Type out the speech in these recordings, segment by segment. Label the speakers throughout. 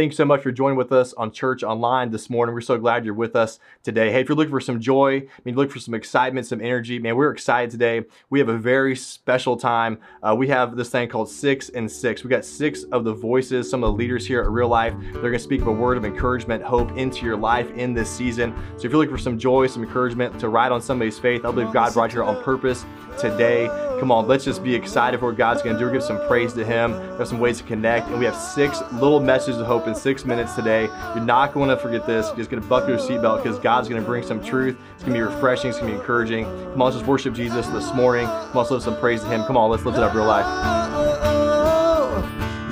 Speaker 1: thanks so much for joining with us on Church Online this morning. We're so glad you're with us today. Hey, if you're looking for some joy, I mean, look for some excitement, some energy, man, we're excited today. We have a very special time. Uh, we have this thing called Six and Six. We got six of the voices, some of the leaders here at Real Life. They're going to speak a word of encouragement, hope into your life in this season. So if you're looking for some joy, some encouragement to ride on somebody's faith, I believe God brought you here on purpose today. Come on, let's just be excited for what God's going to do. Give some praise to Him. Have some ways to connect, and we have six little messages of hope in six minutes today. You're not going to forget this. You're just going to buckle your seatbelt because God's going to bring some truth. It's going to be refreshing. It's going to be encouraging. Come on, let's just worship Jesus this morning. Come on, let's lift some praise to Him. Come on, let's lift it up real life.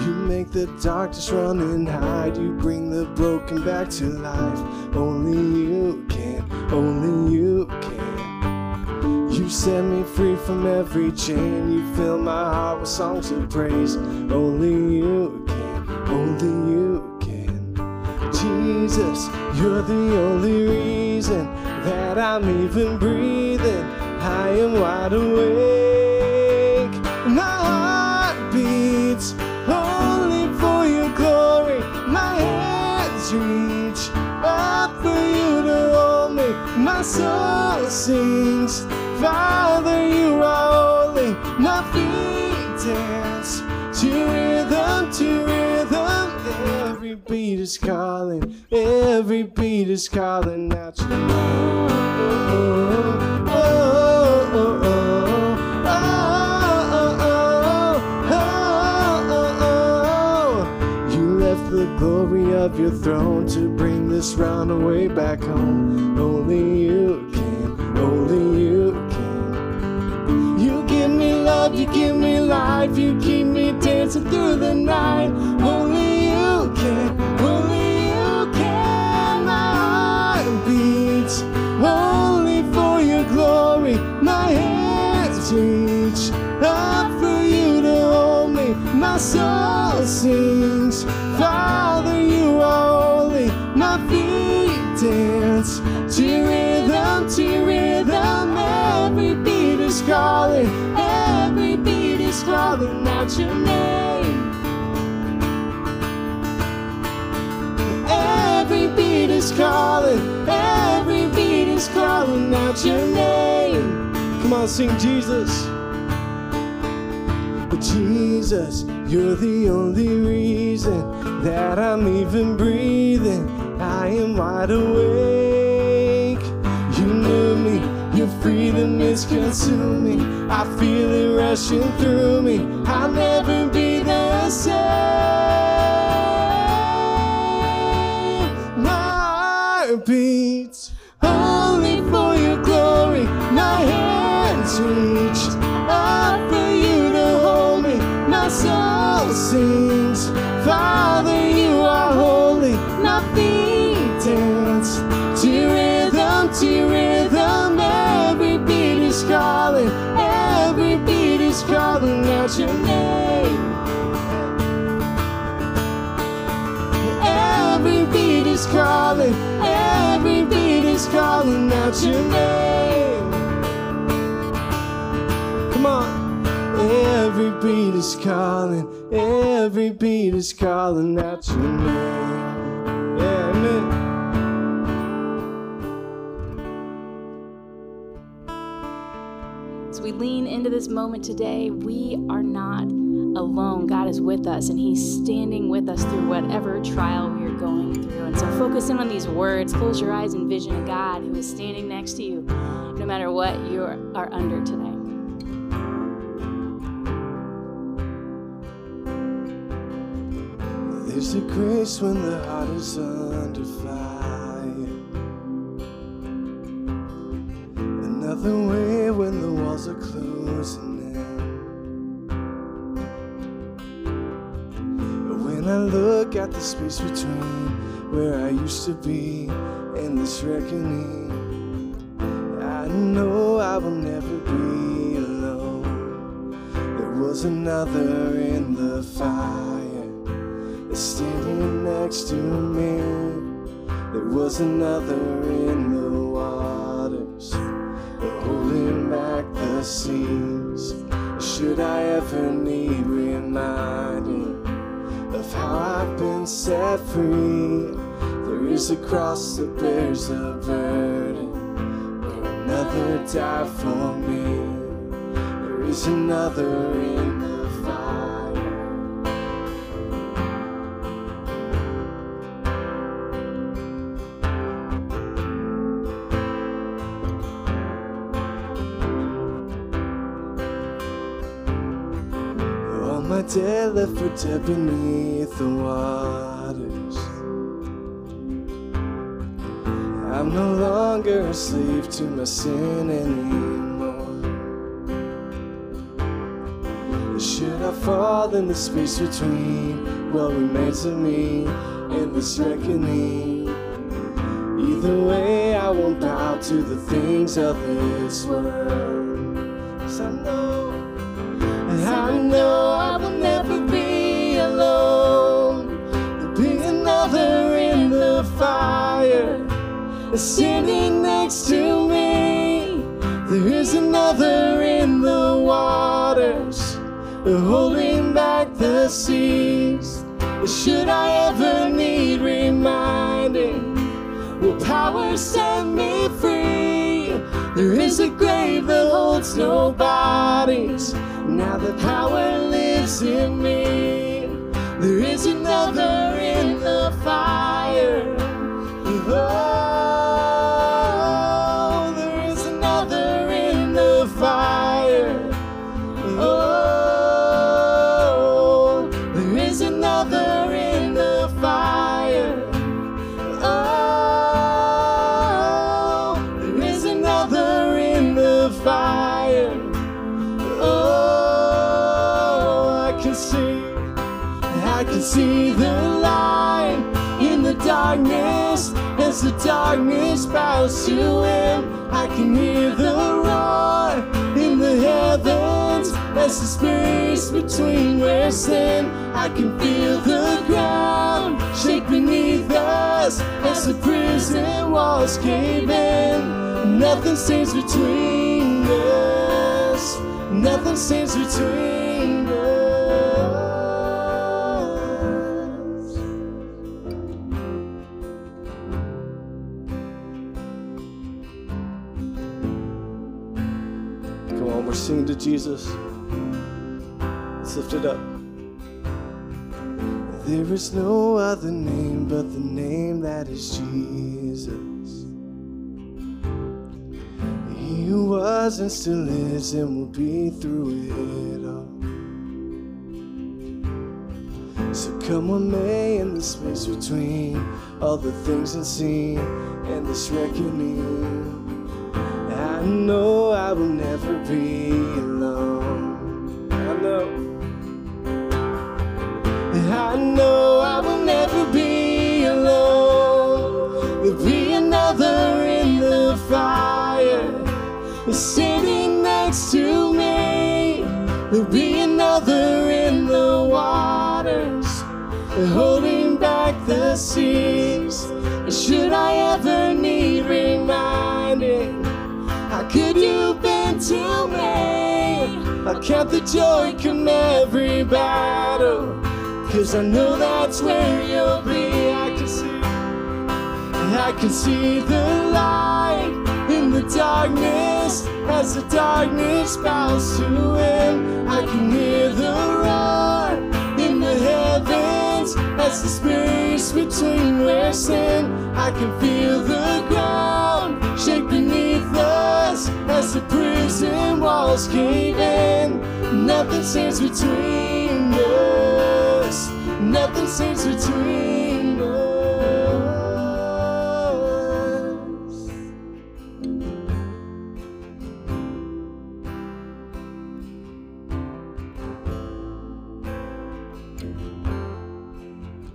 Speaker 2: You make the darkness run and hide. You bring the broken back to life. Only you can. Only you can. You set me free from every chain. You fill my heart with songs of praise. Only you can. Only you can. Jesus, you're the only reason that I'm even breathing. I am wide awake. My heart beats only for your glory. My hands reach up for you to hold me. My soul sings, Father, you are holy. Feet dance to rhythm, to rhythm. Every beat is calling, every beat is calling out your name. Oh, oh, oh, oh, oh, oh, oh. You left the glory of your throne to bring this round away back home. Only you can, only you love, you give me life, you keep me dancing through the night. Only you can, only you can. My heart beats only for your glory. My hands reach up for you to hold me. My soul sings, calling out your name. Every beat is calling, every beat is calling out your name. Come on, sing Jesus. But Jesus, you're the only reason that I'm even breathing. I am wide awake. Freedom is consuming. I feel it rushing through me. I'll never be the same. My heart beats only for your glory. My hands out your name. Every beat is calling, every beat is calling out your name. Come on. Every beat is calling, every beat is calling out your name. Yeah, amen.
Speaker 3: Lean into this moment today, we are not alone. God is with us, and He's standing with us through whatever trial we are going through. And so focus in on these words. Close your eyes and vision a God who is standing next to you, no matter what you are under today.
Speaker 2: There's a grace when the heart is under fire. Another way when the walls are closing in. When I look at the space between where I used to be and this reckoning, I know I will never be alone. There was another in the fire, standing next to me. There was another in the back the. Should I ever need reminding of how I've been set free? There is a cross that bears a burden, where another died for me. There is another in for dead beneath the waters. I'm no longer a slave to my sin anymore. Should I fall in the space between what remains of me and this reckoning? Either way, I won't bow to the things of this world. 'Cause I know, I know standing next to me. There is another in the waters, holding back the seas. Should I ever need reminding? Will power set me free? There is a grave that holds no bodies. Now the power lives in me. There is another in the fire. Darkness bows to him. I can hear the roar in the heavens as the space between rest and I can feel the ground shake beneath us as the prison walls cave in. Nothing stands between us. Nothing stands between Jesus. Let's lift it up. There is no other name but the name that is Jesus. He who was and still is and will be through it all. So come on, may in the space between all the things unseen and this reckoning. I know I will never be I know I will never be alone. There'll be another in the fire, sitting next to me. There'll be another in the waters, holding back the seas. And Should I ever need reminding? How could you been to me? I count the joy come every battle. Cause I know that's where you'll be. I can see, I can see the light in the darkness as the darkness bows to him. I can hear the roar in the heavens as the space between rest and I can feel the ground shake beneath us as the prison walls cave in. Nothing stands between us. Nothing stands between us.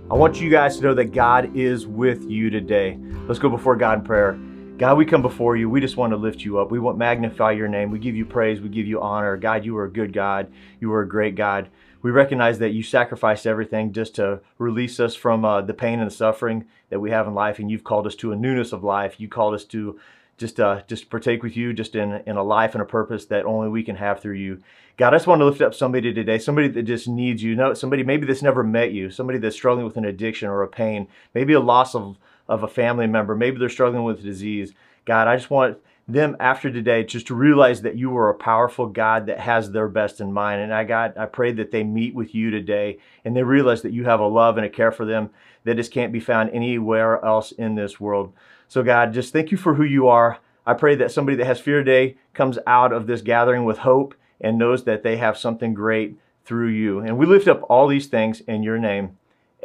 Speaker 1: I want you guys to know that God is with you today. Let's go before God in prayer.
Speaker 4: God, we come before you. We just want to lift you up. We want to magnify your name. We give you praise. We give you honor. God, you are a good God. You are a great God. We recognize that you sacrificed everything just to release us from uh, the pain and the suffering that we have in life, and you've called us to a newness of life. You called us to just uh, just partake with you, just in in a life and a purpose that only we can have through you. God, I just want to lift up somebody today, somebody that just needs you. No, somebody maybe that's never met you, somebody that's struggling with an addiction or a pain, maybe a loss of of a family member, maybe they're struggling with disease. God, I just want them after today just to realize that you are a powerful God that has their best in mind. And I God, I pray that they meet with you today and they realize that you have a love and a care for them that just can't be found anywhere else in this world. So God, just thank you for who you are. I pray that somebody that has fear today comes out of this gathering with hope and knows that they have something great through you. And we lift up all these things in your name.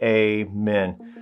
Speaker 4: Amen.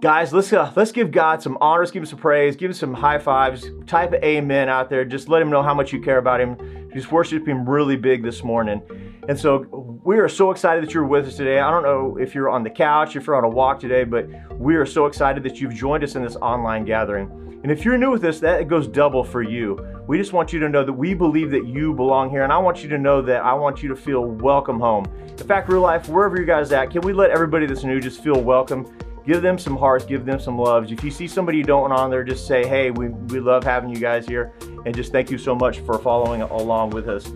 Speaker 4: Guys, let's uh, let's give God some honors, give him some praise, give him some high fives. Type amen out there. Just let him know how much you care about him. Just worship him really big this morning. And so we are so excited that you're with us today. I don't know if you're on the couch, if you're on a walk today, but we are so excited that you've joined us in this online gathering. And if you're new with us, that goes double for you. We just want you to know that we believe that you belong here. And I want you to know that I want you to feel welcome home. In fact, real life, wherever you guys at, can we let everybody that's new just feel welcome? Give them some hearts, give them some loves. If you see somebody you don't want on there, just say, hey, we, we love having you guys here. And just thank you so much for following along with us.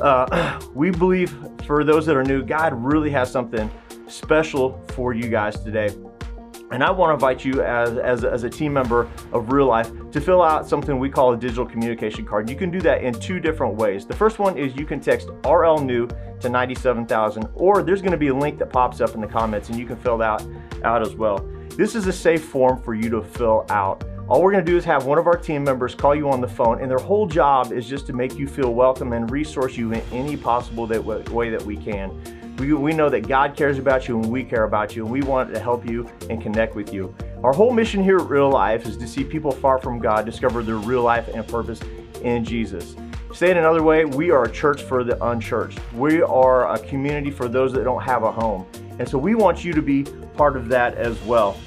Speaker 4: Uh, we believe for those that are new, God really has something special for you guys today. And I want to invite you as, as, as, a team member of Real Life to fill out something we call a digital communication card. You can do that in two different ways. The first one is you can text RL new to 97,000 or there's going to be a link that pops up in the comments and you can fill that out as well. This is a safe form for you to fill out. All we're going to do is have one of our team members call you on the phone, and their whole job is just to make you feel welcome and resource you in any possible way that we can. We, we know that God cares about you and we care about you and we want to help you and connect with you. Our whole mission here at Real Life is to see people far from God discover their real life and purpose in Jesus. Say it another way, we are a church for the unchurched. We are a community for those that don't have a home. And so we want you to be part of that as well.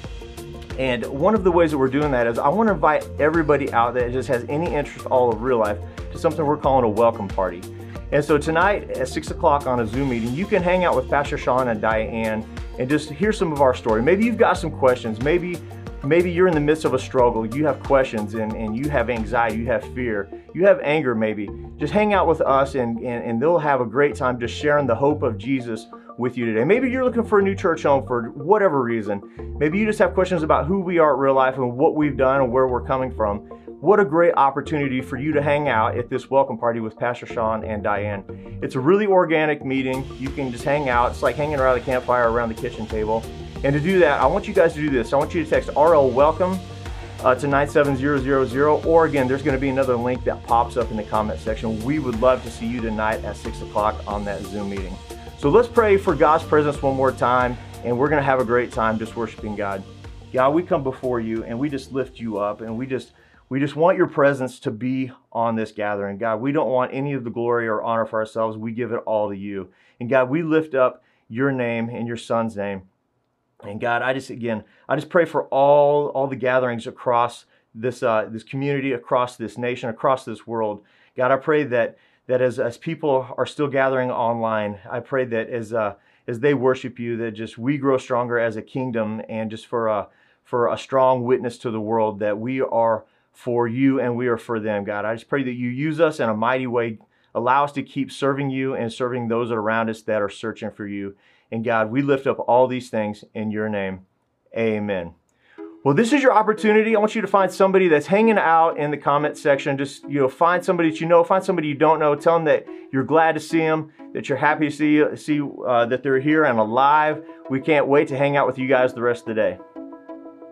Speaker 4: And one of the ways that we're doing that is I want to invite everybody out that just has any interest all of real life to something we're calling a welcome party. And so tonight at 6 o'clock on a Zoom meeting, you can hang out with Pastor Sean and Diane and just hear some of our story. Maybe you've got some questions. Maybe maybe you're in the midst of a struggle. You have questions and, and you have anxiety, you have fear, you have anger maybe. Just hang out with us and, and, and they'll have a great time just sharing the hope of Jesus with you today. Maybe you're looking for a new church home for whatever reason. Maybe you just have questions about who we are at real life and what we've done and where we're coming from. What a great opportunity for you to hang out at this welcome party with Pastor Sean and Diane. It's a really organic meeting. You can just hang out. It's like hanging around the campfire around the kitchen table. And to do that, I want you guys to do this. I want you to text RL welcome uh, to 97000, or again, there's going to be another link that pops up in the comment section. We would love to see you tonight at 6 o'clock on that Zoom meeting. So let's pray for God's presence one more time, and we're going to have a great time just worshiping God. God, we come before you and we just lift you up and we just we just want your presence to be on this gathering. God, we don't want any of the glory or honor for ourselves. We give it all to you. And God, we lift up your name and your son's name. And God, I just again, I just pray for all all the gatherings across this uh, this community, across this nation, across this world. God, I pray that that as, as people are still gathering online, I pray that as, uh, as they worship you, that just we grow stronger as a kingdom and just for a, for a strong witness to the world that we are for you and we are for them, God. I just pray that you use us in a mighty way. Allow us to keep serving you and serving those around us that are searching for you. And God, we lift up all these things in your name. Amen. Well, this is your opportunity. I want you to find somebody that's hanging out in the comment section. Just, you know, find somebody that you know, find somebody you don't know. Tell them that you're glad to see them, that you're happy to see, see uh, that they're here and alive. We can't wait to hang out with you guys the rest of the day.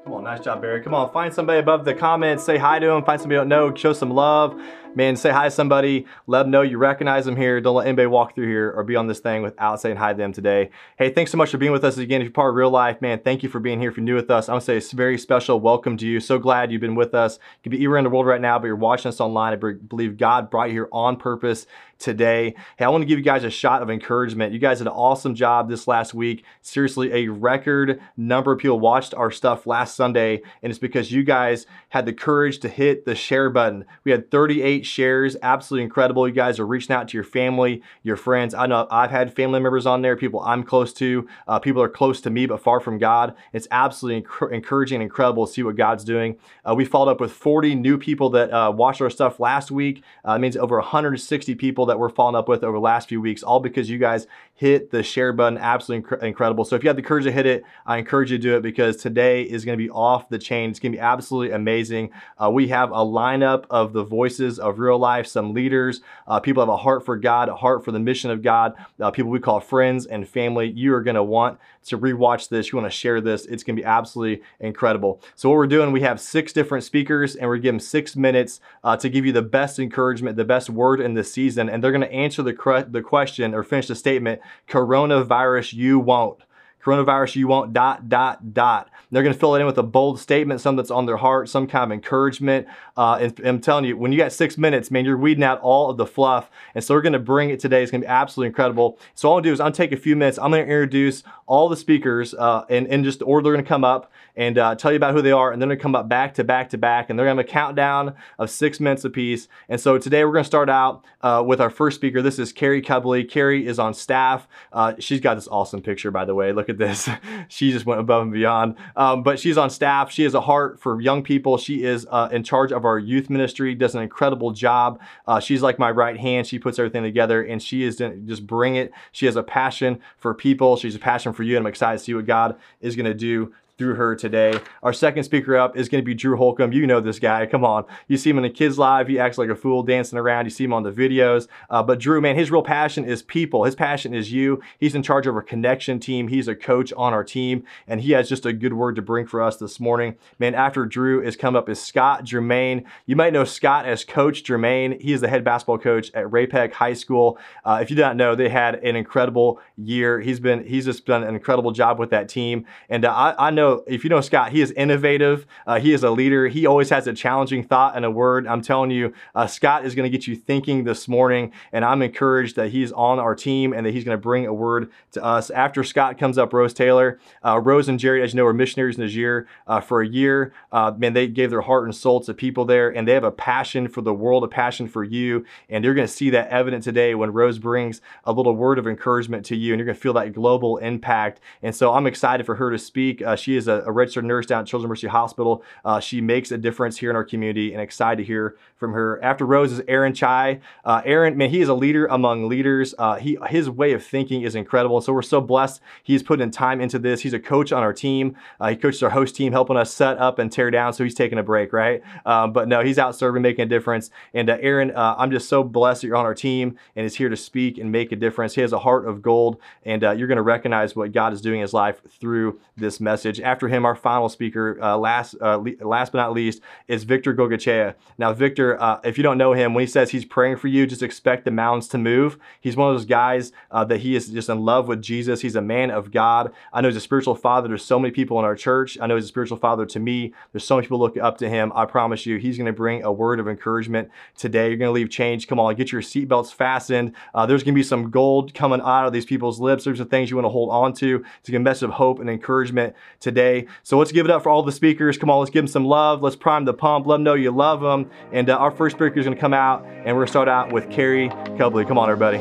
Speaker 1: Come on, nice job, Barry. Come on, find somebody above the comments, say hi to them, find somebody you don't know, show some love. Man, say hi to somebody. Let them know you recognize them here. Don't let anybody walk through here or be on this thing without saying hi to them today. Hey, thanks so much for being with us again. If you're part of real life, man, thank you for being here. If you're new with us, I want to say a very special welcome to you. So glad you've been with us. You could be anywhere in the world right now, but you're watching us online. I believe God brought you here on purpose today. Hey, I want to give you guys a shot of encouragement. You guys did an awesome job this last week. Seriously, a record number of people watched our stuff last Sunday, and it's because you guys had the courage to hit the share button. We had 38 shares, absolutely incredible. You guys are reaching out to your family, your friends. I know I've had family members on there, people I'm close to, uh, people are close to me but far from God. It's absolutely enc- encouraging and incredible to see what God's doing. Uh, we followed up with 40 new people that uh, watched our stuff last week. Uh, it means over 160 people that we're following up with over the last few weeks, all because you guys hit the share button. Absolutely inc- incredible. So if you have the courage to hit it, I encourage you to do it because today is going to be off the chain. It's going to be absolutely amazing. Uh, we have a lineup of the voices of real life, some leaders, uh, people have a heart for God, a heart for the mission of God, uh, people we call friends and family. You are going to want to rewatch this. You want to share this. It's to be absolutely incredible. So what we're doing, we have six different speakers and we're giving six minutes uh, to give you the best encouragement, the best word in the season. And they're to answer the, the question or finish the statement, coronavirus, you won't coronavirus you won't dot dot dot. They're going to fill it in with a bold statement something that's on their heart some kind of encouragement. Uh, and, and i'm telling you when you got six minutes man you're weeding out all of the fluff. And so we're going to bring it today. It's going to be absolutely incredible. So all i'm going to do is i'm going to take a few minutes. I'm going to introduce all the speakers uh, in, in just the order they're going to come up and uh, tell you about who they are. And then they're going to come up back to back to back and they're going to have a countdown of six minutes apiece. And so today we're going to start out uh, with our first speaker. This is carrie cubley. Carrie is on staff. Uh, she's got this awesome picture by the way. Look at at this. she just went above and beyond. Um, but she's on staff. She has a heart for young people. She is uh, in charge of our youth ministry, does an incredible job. Uh, she's like my right hand. She puts everything together and she is just bring it. She has a passion for people. She's a passion for you. And I'm excited to see what God is going to do through her today. Our second speaker up is going to be Drew Holcomb. You know this guy. Come on. You see him in the kids live. He acts like a fool dancing around. You see him on the videos. Uh, but Drew, man, his real passion is people. His passion is you. He's in charge of our connection team. He's a coach on our team, and he has just a good word to bring for us this morning. Man, after Drew is come up is Scott Germain. You might know Scott as Coach Germain. He is the head basketball coach at Ray-Pec High School. Uh, if you do not know, they had an incredible year. He's been he's just done an incredible job with that team, and uh, I, I know know, if you know Scott, he is innovative. Uh, he is a leader. He always has a challenging thought and a word. I'm telling you, uh, Scott is going to get you thinking this morning, and I'm encouraged that he's on our team and that he's going to bring a word to us. After Scott comes up, Rose Taylor. Uh, Rose and Jerry, as you know, are missionaries in Niger uh, for a year. Uh, man, they gave their heart and soul to people there, and they have a passion for the world, a passion for you, and you're going to see that evident today when Rose brings a little word of encouragement to you, and you're going to feel that global impact. And so I'm excited for her to speak. Uh, is a, a, registered nurse down at Children's Mercy Hospital. Uh, she makes a difference here in our community and excited to hear from her. After Rose is Aaron Chai. Uh, Aaron, man, he is a leader among leaders. Uh, he His way of thinking is incredible. So we're so blessed he's putting in time into this. He's a coach on our team. Uh, he coaches our host team, helping us set up and tear down. So he's taking a break, right? Um, but no, he's out serving, making a difference. And uh, Aaron, uh, I'm just so blessed that you're on our team and is here to speak and make a difference. He has a heart of gold, and you're going to recognize what God is doing in his life through this message. After him, our final speaker, uh, last uh, le- last but not least, is Victor Gogachea. Now, Victor, uh, if you don't know him, when he says he's praying for you, just expect the mountains to move. He's one of those guys uh, that he is just in love with Jesus. He's a man of God. I know he's a spiritual father. There's so many people in our church. I know he's a spiritual father to me. There's so many people look up to him. I promise you, he's going to bring a word of encouragement today. You're going to leave change. Come on, get your seatbelts fastened. Uh, there's going to be some gold coming out of these people's lips. There's some things you want to hold on to get a message of hope and encouragement today. So let's give it up for all the speakers. Come on, let's give them some love. Let's prime the pump. Let them know you love them. And uh, our first speaker is going to come out, and we're going to start out with Carrie Cubley. Come on, everybody.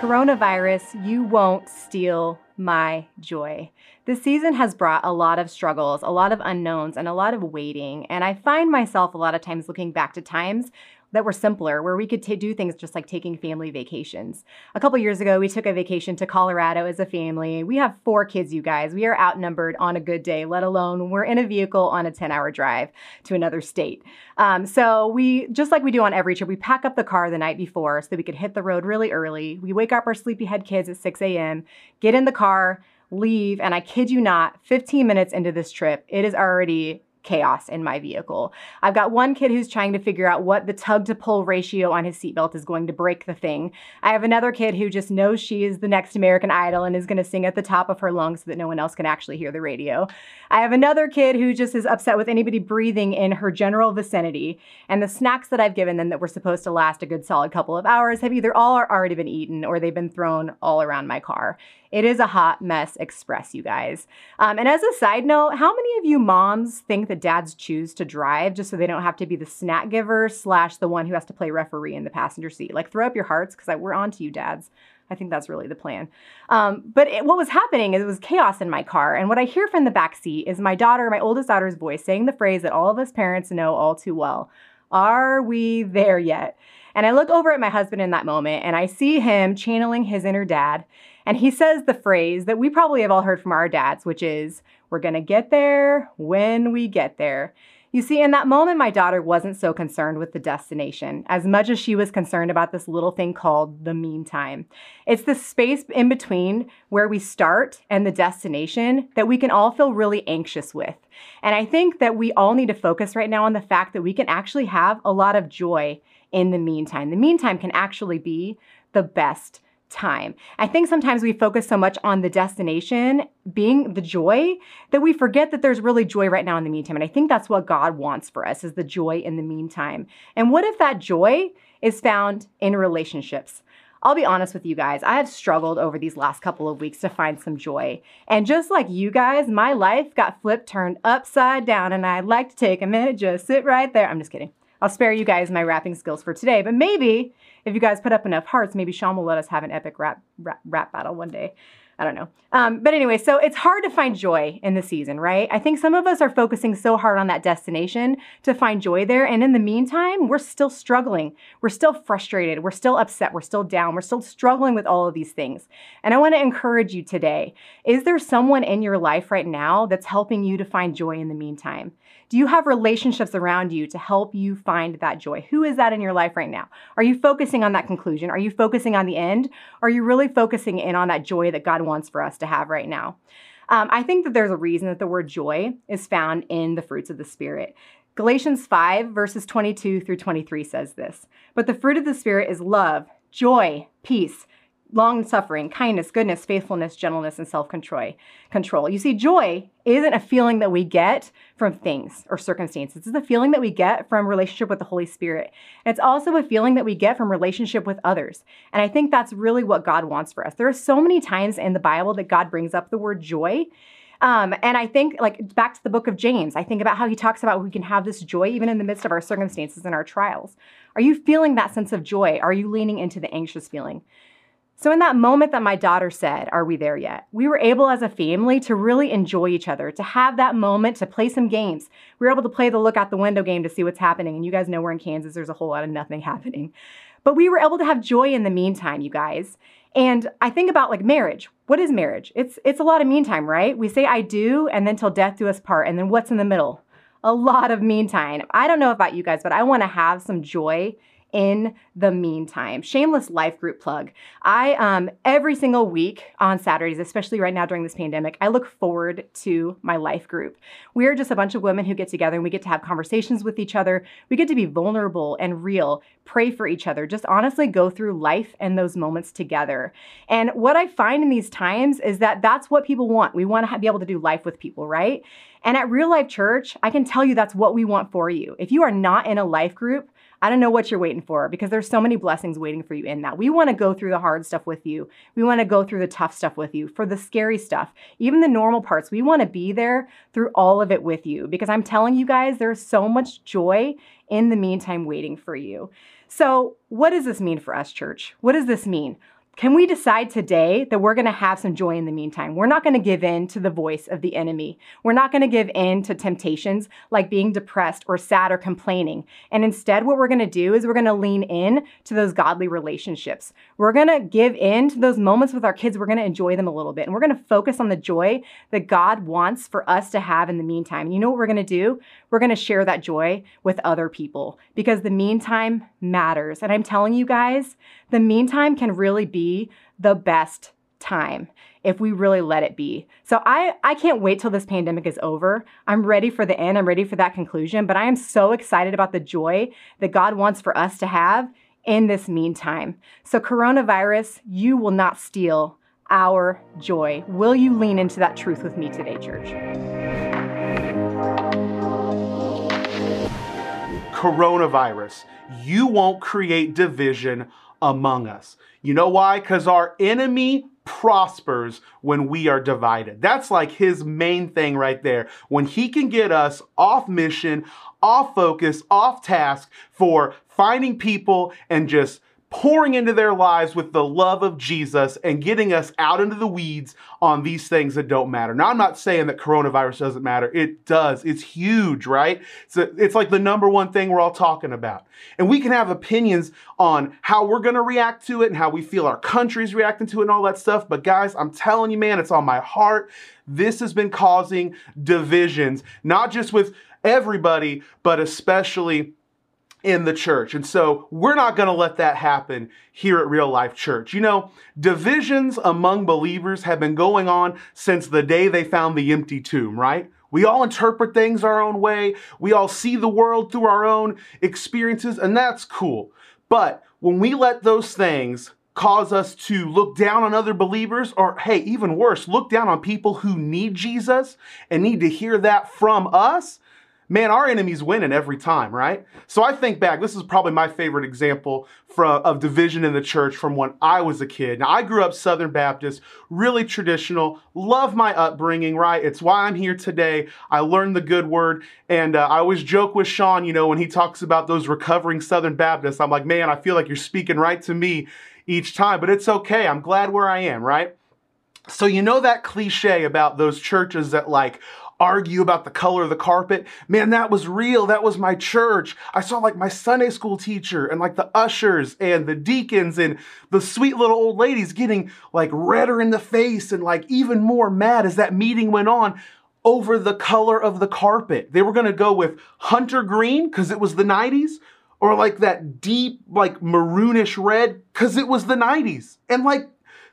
Speaker 5: Coronavirus, you won't steal my joy. This season has brought a lot of struggles, a lot of unknowns, and a lot of waiting. And I find myself a lot of times looking back to times that were simpler, where we could t- do things just like taking family vacations. A couple years ago, we took a vacation to Colorado as a family. We have four kids, you guys. We are outnumbered on a good day, let alone we're in a vehicle on a 10 hour drive to another state. Um, so we, just like we do on every trip, we pack up the car the night before so that we could hit the road really early. We wake up our sleepyhead kids at 6 a.m., get in the car, leave, and I kid you not, 15 minutes into this trip, it is already chaos in my vehicle. I've got one kid who's trying to figure out what the tug to pull ratio on his seatbelt is going to break the thing. I have another kid who just knows she is the next American Idol and is going to sing at the top of her lungs so that no one else can actually hear the radio. I have another kid who just is upset with anybody breathing in her general vicinity. And the snacks that I've given them that were supposed to last a good solid couple of hours have either all already been eaten or they've been thrown all around my car. It is a hot mess express, you guys. Um, and as a side note, how many of you moms think that dads choose to drive just so they don't have to be the snack giver slash the one who has to play referee in the passenger seat? Like, throw up your hearts because we're on to you, dads. I think that's really the plan. Um, but it, what was happening is it was chaos in my car. And what I hear from the back seat is my daughter, my oldest daughter's voice, saying the phrase that all of us parents know all too well Are we there yet? And I look over at my husband in that moment and I see him channeling his inner dad. And he says the phrase that we probably have all heard from our dads, which is, we're to get there when we get there. You see, in that moment, my daughter wasn't so concerned with the destination as much as she was concerned about this little thing called the meantime. It's the space in between where we start and the destination that we can all feel really anxious with. And I think that we all need to focus right now on the fact that we can actually have a lot of joy in the meantime. The meantime can actually be the best time. I think sometimes we focus so much on the destination being the joy that we forget that there's really joy right now in the meantime. And I think that's what God wants for us is the joy in the meantime. And what if that joy is found in relationships? I'll be honest with you guys, I have struggled over these last couple of weeks to find some joy. And just like you guys, my life got flipped turned upside down, and I'd like to take a minute, just sit right there. I'm just kidding. I'll spare you guys my rapping skills for today, but maybe if you guys put up enough hearts, maybe Sean will let us have an epic rap rap, rap battle one day. I don't know. Um, but anyway, so it's hard to find joy in the season, right? I think some of us are focusing so hard on that destination to find joy there. And in the meantime, we're still struggling. We're still frustrated. We're still upset. We're still down. We're still struggling with all of these things. And I want to encourage you today is there someone in your life right now that's helping you to find joy in the meantime? Do you have relationships around you to help you find that joy? Who is that in your life right now? Are you focusing on that conclusion? Are you focusing on the end? Are you really focusing in on that joy that God wants for us to have right now? Um, I think that there's a reason that the word joy is found in the fruits of the Spirit. Galatians 5, verses 22 through 23 says this But the fruit of the Spirit is love, joy, peace long suffering, kindness, goodness, faithfulness, gentleness, and self control. You see, joy isn't a feeling that we get from things or circumstances. It's a feeling that we get from relationship with the Holy Spirit. It's also a feeling that we get from relationship with others. And I think that's really what God wants for us. There are so many times in the Bible that God brings up the word joy. Um, and I think, like, back to the book of James, I think about how he talks about we can have this joy even in the midst of our circumstances and our trials. Are you feeling that sense of joy? Are you leaning into the anxious feeling? So, in that moment that my daughter said, Are we there yet? We were able as a family to really enjoy each other, to have that moment to play some games. We were able to play the look out the window game to see what's happening. And you guys know we're in Kansas, there's a whole lot of nothing happening. But we were able to have joy in the meantime, you guys. And I think about like marriage. What is marriage? It's it's a lot of meantime, right? We say I do and then till death do us part. And then what's in the middle? A lot of meantime. I don't know about you guys, but I want to have some joy in the meantime. Shameless life group plug. I um every single week on Saturdays, especially right now during this pandemic, I look forward to my life group. We are just a bunch of women who get together and we get to have conversations with each other. We get to be vulnerable and real, pray for each other, just honestly go through life and those moments together. And what I find in these times is that that's what people want. We want to be able to do life with people, right? And at Real Life Church, I can tell you that's what we want for you. If you are not in a life group, I don't know what you're waiting for because there's so many blessings waiting for you in that. We want to go through the hard stuff with you. We want to go through the tough stuff with you, for the scary stuff, even the normal parts. We want to be there through all of it with you because I'm telling you guys, there's so much joy in the meantime waiting for you. So, what does this mean for us, church? What does this mean? Can we decide today that we're going to have some joy in the meantime? We're not going to give in to the voice of the enemy. We're not going to give in to temptations like being depressed or sad or complaining. And instead, what we're going to do is we're going to lean in to those godly relationships. We're going to give in to those moments with our kids. We're going to enjoy them a little bit. And we're going to focus on the joy that God wants for us to have in the meantime. And you know what we're going to do? We're going to share that joy with other people because the meantime matters. And I'm telling you guys, the meantime can really be the best time. if we really let it be. So I, I can't wait till this pandemic is over. I'm ready for the end. I'm ready for that conclusion. But I am so excited about the joy that God wants for us to have in this meantime. So, coronavirus, you will not steal our joy. Will you lean into that truth with me today, church?
Speaker 6: Coronavirus, you won't create division among us. You know why? Because our enemy prospers when we are divided. That's like his main thing right there. When he can get us off mission, off focus, off task for finding people and just pouring into their lives with the love of Jesus and getting us out into the weeds on these things that don't matter. Now, I'm not saying that coronavirus doesn't matter. It does. It's huge, right? So it's like the number one thing we're all talking about. And we can have opinions on how we're going to react to it and how we feel our country's reacting to it and all that stuff. But guys, I'm telling you, man, it's on my heart. This has been causing divisions, not just with everybody, but especially in the church. And so we're not going to let that happen here at Real Life Church. You know, divisions among believers have been going on since the day they found the empty tomb, right? We all interpret things our own way. We all see the world through our own experiences, and that's cool. But when we let those things cause us to look down on other believers, or hey, even worse, look down on people who need Jesus and need to hear that from us, man, our enemy's winning every time, right? So I think back, this is probably my favorite example from, of division in the church from when I was a kid. Now, I grew up Southern Baptist, really traditional, love my upbringing, right? It's why I'm here today. I learned the good word, and uh, I always joke with Sean, you know, when he talks about those recovering Southern Baptists, I'm like, man, I feel like you're speaking right to me each time, but it's okay. I'm glad where I am, right? So, you know that cliche about those churches that, like, argue about the color of the carpet. Man, that was real. That was my church. I saw like my Sunday school teacher and like the ushers and the deacons and the sweet little old ladies getting like redder in the face and like even more mad as that meeting went on over the color of the carpet. They were going to go with hunter green because it was the 90s or like that deep like maroonish red because it was the 90s. And like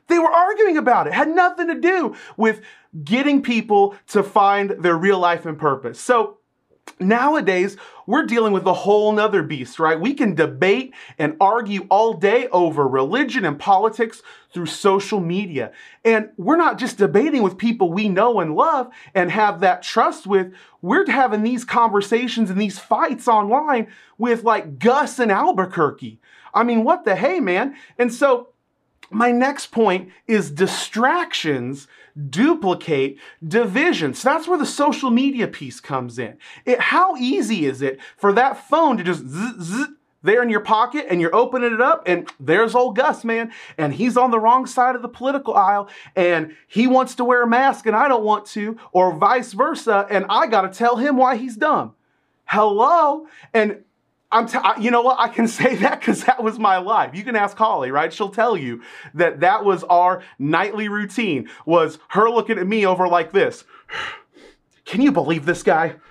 Speaker 6: they were arguing about it. it. had nothing to do with getting people to find their real life and purpose. So Nowadays, we're dealing with a whole nother beast, right? We can debate and argue all day over religion and politics through social media. And we're not just debating with people we know and love and have that trust with. We're having these conversations and these fights online with like Gus and Albuquerque. I mean, what the hey, man? And so my next point is distractions duplicate division. So that's where the social media piece comes in. It, how easy is it for that phone to just zzz, zzz, there in your pocket and you're opening it up and there's old Gus, man, and he's on the wrong side of the political aisle and he wants to wear a mask and I don't want to, or vice versa, and I got to tell him why he's dumb. Hello? And I'm t- you know what? I can say that because that was my life. You can ask Holly, right? She'll tell you that that was our nightly routine. Was her looking at me over like this? Can you believe this guy?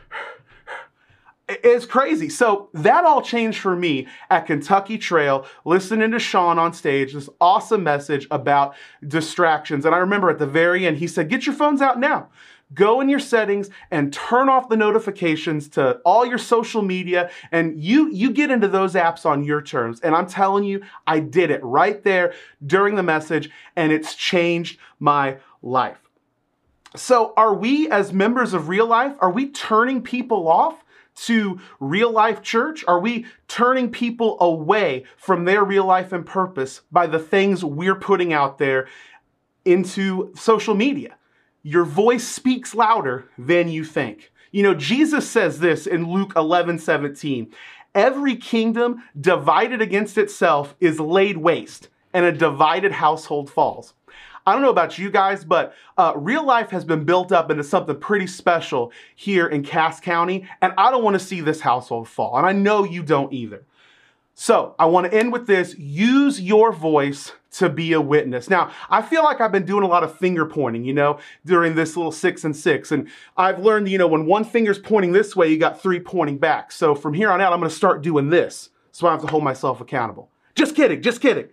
Speaker 6: It's crazy. So that all changed for me at Kentucky Trail, listening to Sean on stage, this awesome message about distractions. And I remember at the very end, he said, Get your phones out now go in your settings and turn off the notifications to all your social media and you you get into those apps on your terms and i'm telling you i did it right there during the message and it's changed my life so are we as members of real life are we turning people off to real life church? Are we turning people away from their real life and purpose by the things we're putting out there into social media? Your voice speaks louder than you think. You know, Jesus says this in Luke 11 17. Every kingdom divided against itself is laid waste, and a divided household falls. I don't know about you guys, but uh, real life has been built up into something pretty special here in Cass County, and I don't want to see this household fall, and I know you don't either. So I want to end with this use your voice to be a witness. Now, I feel like I've been doing a lot of finger pointing, you know, during this little six and six. And I've learned, you know, when one finger's pointing this way, you got three pointing back. So from here on out, I'm going to start doing this so I have to hold myself accountable. Just kidding, just kidding.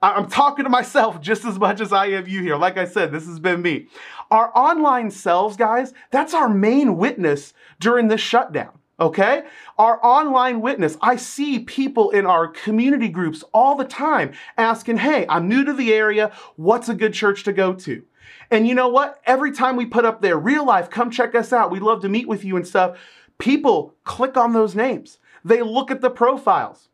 Speaker 6: I'm talking to myself just as much as I am you here. Like I said, this has been me. Our online selves, guys, that's our main witness during this shutdown. Okay? Our online witness. I see people in our community groups all the time asking, Hey, I'm new to the area. What's a good church to go to? And you know what? Every time we put up there, real life, come check us out. We'd love to meet with you and stuff. People click on those names. They look at the profiles.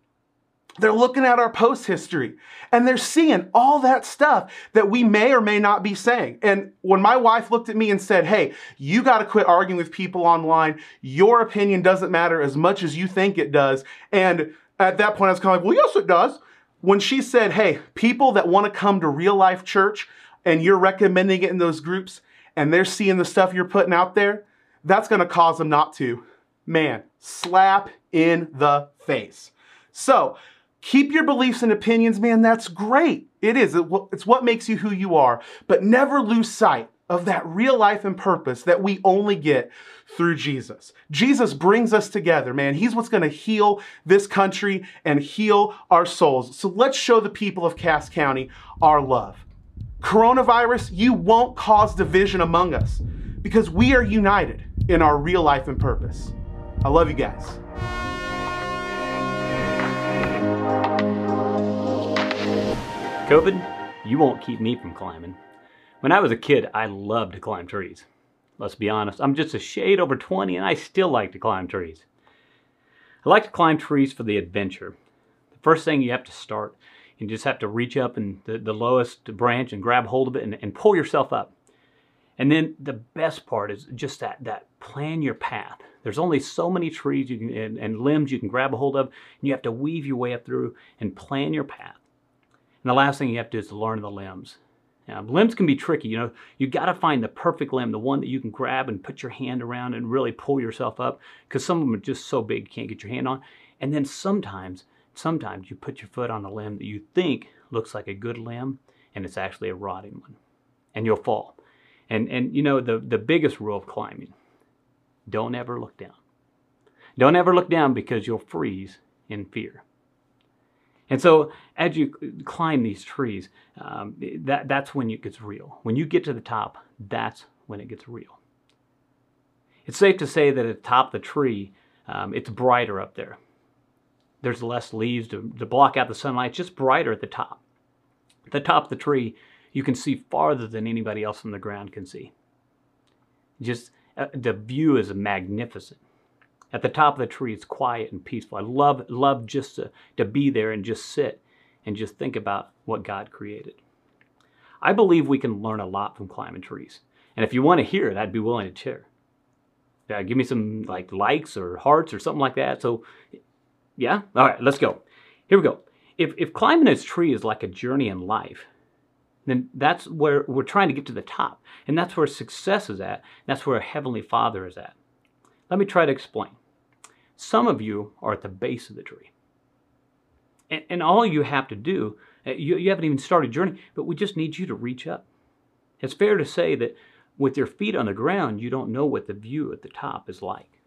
Speaker 6: They're looking at our post history and they're seeing all that stuff that we may or may not be saying. And when my wife looked at me and said, Hey, you got to quit arguing with people online. Your opinion doesn't matter as much as you think it does. And at that point, I was kind of like, Well, yes, it does. When she said, Hey, people that want to come to real life church and you're recommending it in those groups and they're seeing the stuff you're putting out there, that's going to cause them not to. Man, slap in the face. So, Keep your beliefs and opinions, man. That's great. It is. It's what makes you who you are. But never lose sight of that real life and purpose that we only get through Jesus. Jesus brings us together, man. He's what's going to heal this country and heal our souls. So let's show the people of Cass County our love. Coronavirus, you won't cause division among us because we are united in our real life and purpose. I love you guys.
Speaker 7: COVID, you won't keep me from climbing. When I was a kid, I loved to climb trees. Let's be honest, I'm just a shade over 20 and I still like to climb trees. I like to climb trees for the adventure. The first thing you have to start, you just have to reach up in the, the lowest branch and grab hold of it and, and pull yourself up. And then the best part is just that, that plan your path. There's only so many trees you can, and, and limbs you can grab a hold of, and you have to weave your way up through and plan your path. And the last thing you have to do is to learn the limbs. Now, limbs can be tricky. You know, you got to find the perfect limb, the one that you can grab and put your hand around and really pull yourself up, because some of them are just so big you can't get your hand on. And then sometimes, sometimes you put your foot on a limb that you think looks like a good limb, and it's actually a rotting one, and you'll fall. And and you know the the biggest rule of climbing: don't ever look down. Don't ever look down because you'll freeze in fear. And so as you climb these trees, um, that, that's when it gets real. When you get to the top, that's when it gets real. It's safe to say that at the top of the tree, um, it's brighter up there. There's less leaves to, to block out the sunlight. It's just brighter at the top. At the top of the tree, you can see farther than anybody else on the ground can see. Just uh, the view is magnificent. At the top of the tree, it's quiet and peaceful. I love, love just to, to be there and just sit and just think about what God created. I believe we can learn a lot from climbing trees. And if you want to hear it, I'd be willing to share. Yeah, give me some like likes or hearts or something like that. So, yeah, all right, let's go. Here we go. If if climbing a tree is like a journey in life, then that's where we're trying to get to the top, and that's where success is at. That's where heavenly Father is at. Let me try to explain. Some of you are at the base of the tree. And, and all you have to do, uh, you, you haven't even started journey, but we just need you to reach up. It's fair to say that with your feet on the ground, you don't know what the view at the top is like.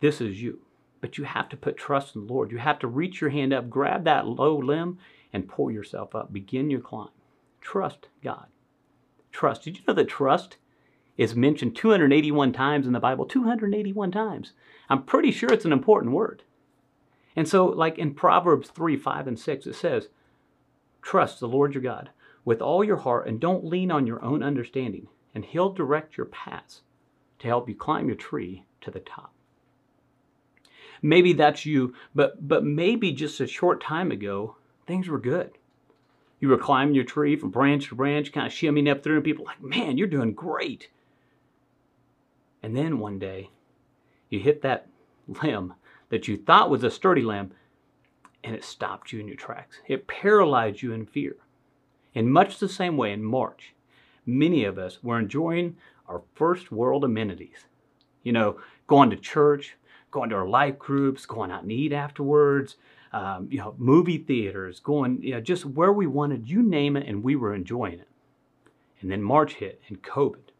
Speaker 7: This is you. But you have to put trust in the Lord. You have to reach your hand up, grab that low limb, and pull yourself up. Begin your climb. Trust God. Trust. Did you know that trust is mentioned 281 times in the Bible, 281 times. I'm pretty sure it's an important word. And so, like in Proverbs 3 5 and 6, it says, Trust the Lord your God with all your heart and don't lean on your own understanding, and He'll direct your paths to help you climb your tree to the top. Maybe that's you, but, but maybe just a short time ago, things were good. You were climbing your tree from branch to branch, kind of shimmying up through, and people like, man, you're doing great. And then one day, you hit that limb that you thought was a sturdy limb, and it stopped you in your tracks. It paralyzed you in fear. In much the same way, in March, many of us were enjoying our first world amenities. You know, going to church, going to our life groups, going out and eat afterwards, um, you know, movie theaters, going, you know, just where we wanted, you name it, and we were enjoying it. And then March hit and COVID.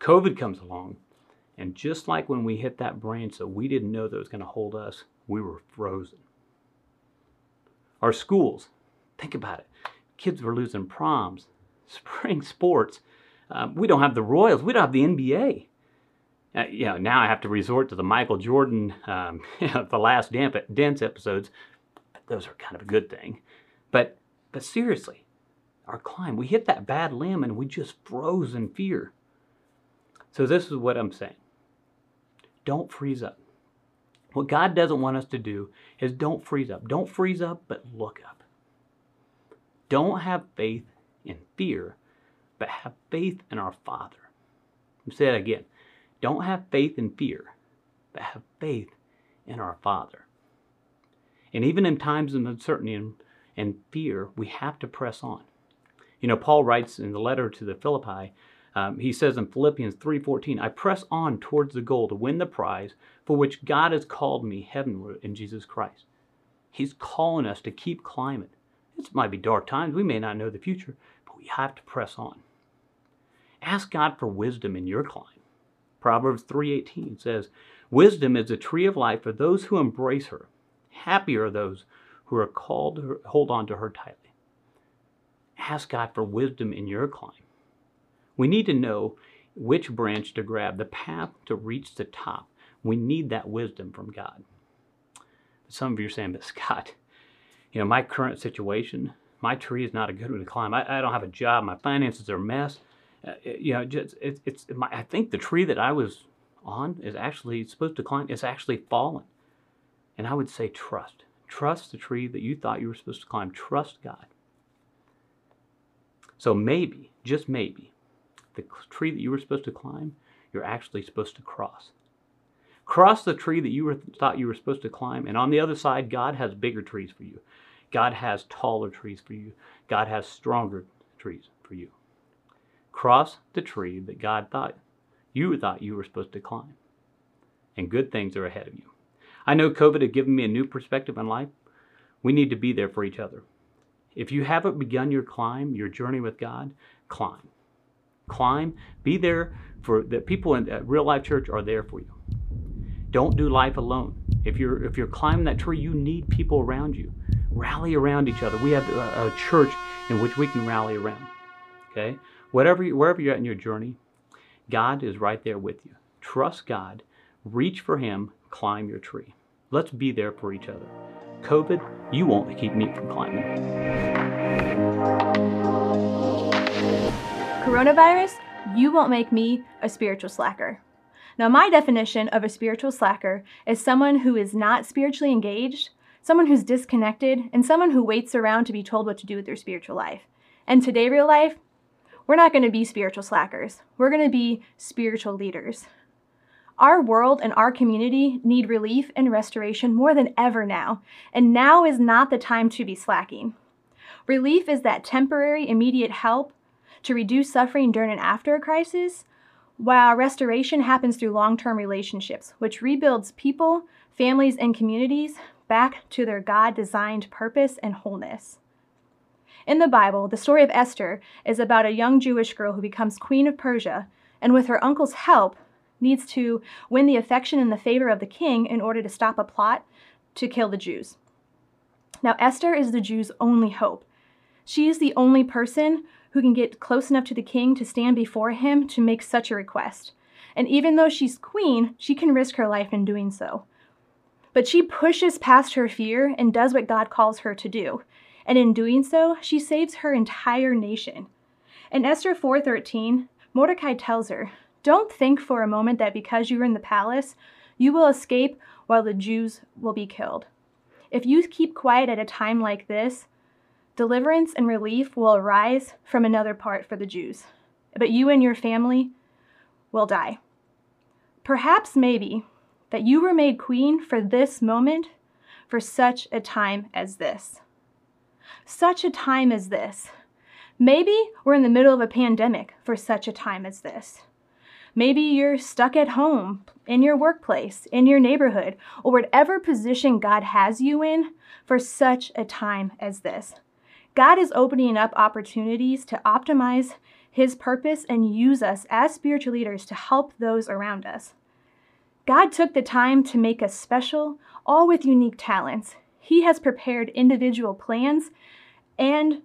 Speaker 7: COVID comes along and just like when we hit that branch that we didn't know that was going to hold us, we were frozen. Our schools, think about it. Kids were losing proms, spring sports. Um, we don't have the Royals. We don't have the NBA. Uh, you know, now I have to resort to the Michael Jordan, um, the last dance episodes. Those are kind of a good thing. But, but seriously, our climb, we hit that bad limb and we just froze in fear. So this is what I'm saying. Don't freeze up. What God doesn't want us to do is don't freeze up. Don't freeze up, but look up. Don't have faith in fear, but have faith in our Father. Let me say that again. Don't have faith in fear, but have faith in our Father. And even in times of uncertainty and, and fear, we have to press on. You know, Paul writes in the letter to the Philippi, um, he says in Philippians 3:14, "I press on towards the goal to win the prize for which God has called me heavenward in Jesus Christ." He's calling us to keep climbing. It might be dark times, we may not know the future, but we have to press on. Ask God for wisdom in your climb. Proverbs 3:18 says, "Wisdom is a tree of life for those who embrace her. Happy are those who are called to hold on to her tightly." Ask God for wisdom in your climb. We need to know which branch to grab, the path to reach the top. We need that wisdom from God. Some of you are saying, but Scott, you know, my current situation, my tree is not a good one to climb. I, I don't have a job. My finances are a mess. Uh, you know, just, it, it's, my, I think the tree that I was on is actually supposed to climb. It's actually fallen. And I would say trust. Trust the tree that you thought you were supposed to climb. Trust God. So maybe, just maybe, the tree that you were supposed to climb, you're actually supposed to cross. Cross the tree that you were, thought you were supposed to climb, and on the other side, God has bigger trees for you. God has taller trees for you. God has stronger trees for you. Cross the tree that God thought you thought you were supposed to climb, and good things are ahead of you. I know COVID has given me a new perspective on life. We need to be there for each other. If you haven't begun your climb, your journey with God, climb climb. Be there for the people in real life church are there for you. Don't do life alone. If you're if you're climbing that tree, you need people around you. Rally around each other. We have a, a church in which we can rally around. Okay, whatever you, wherever you're at in your journey, God is right there with you. Trust God. Reach for Him. Climb your tree. Let's be there for each other. COVID, you won't keep me from climbing.
Speaker 8: Coronavirus, you won't make me a spiritual slacker. Now, my definition of a spiritual slacker is someone who is not spiritually engaged, someone who's disconnected, and someone who waits around to be told what to do with their spiritual life. And today, real life, we're not going to be spiritual slackers. We're going to be spiritual leaders. Our world and our community need relief and restoration more than ever now, and now is not the time to be slacking. Relief is that temporary, immediate help to reduce suffering during and after a crisis, while restoration happens through long term relationships, which rebuilds people, families, and communities back to their God designed purpose and wholeness. In the Bible, the story of Esther is about a young Jewish girl who becomes queen of Persia and, with her uncle's help, needs to win the affection and the favor of the king in order to stop a plot to kill the Jews. Now, Esther is the Jews' only hope. She is the only person who can get close enough to the king to stand before him to make such a request. And even though she's queen, she can risk her life in doing so. But she pushes past her fear and does what God calls her to do. And in doing so, she saves her entire nation. In Esther 4:13, Mordecai tells her, "Don't think for a moment that because you are in the palace, you will escape while the Jews will be killed. If you keep quiet at a time like this, Deliverance and relief will arise from another part for the Jews, but you and your family will die. Perhaps, maybe, that you were made queen for this moment, for such a time as this. Such a time as this. Maybe we're in the middle of a pandemic for such a time as this. Maybe you're stuck at home, in your workplace, in your neighborhood, or whatever position God has you in for such a time as this. God is opening up opportunities to optimize His purpose and use us as spiritual leaders to help those around us. God took the time to make us special, all with unique talents. He has prepared individual plans and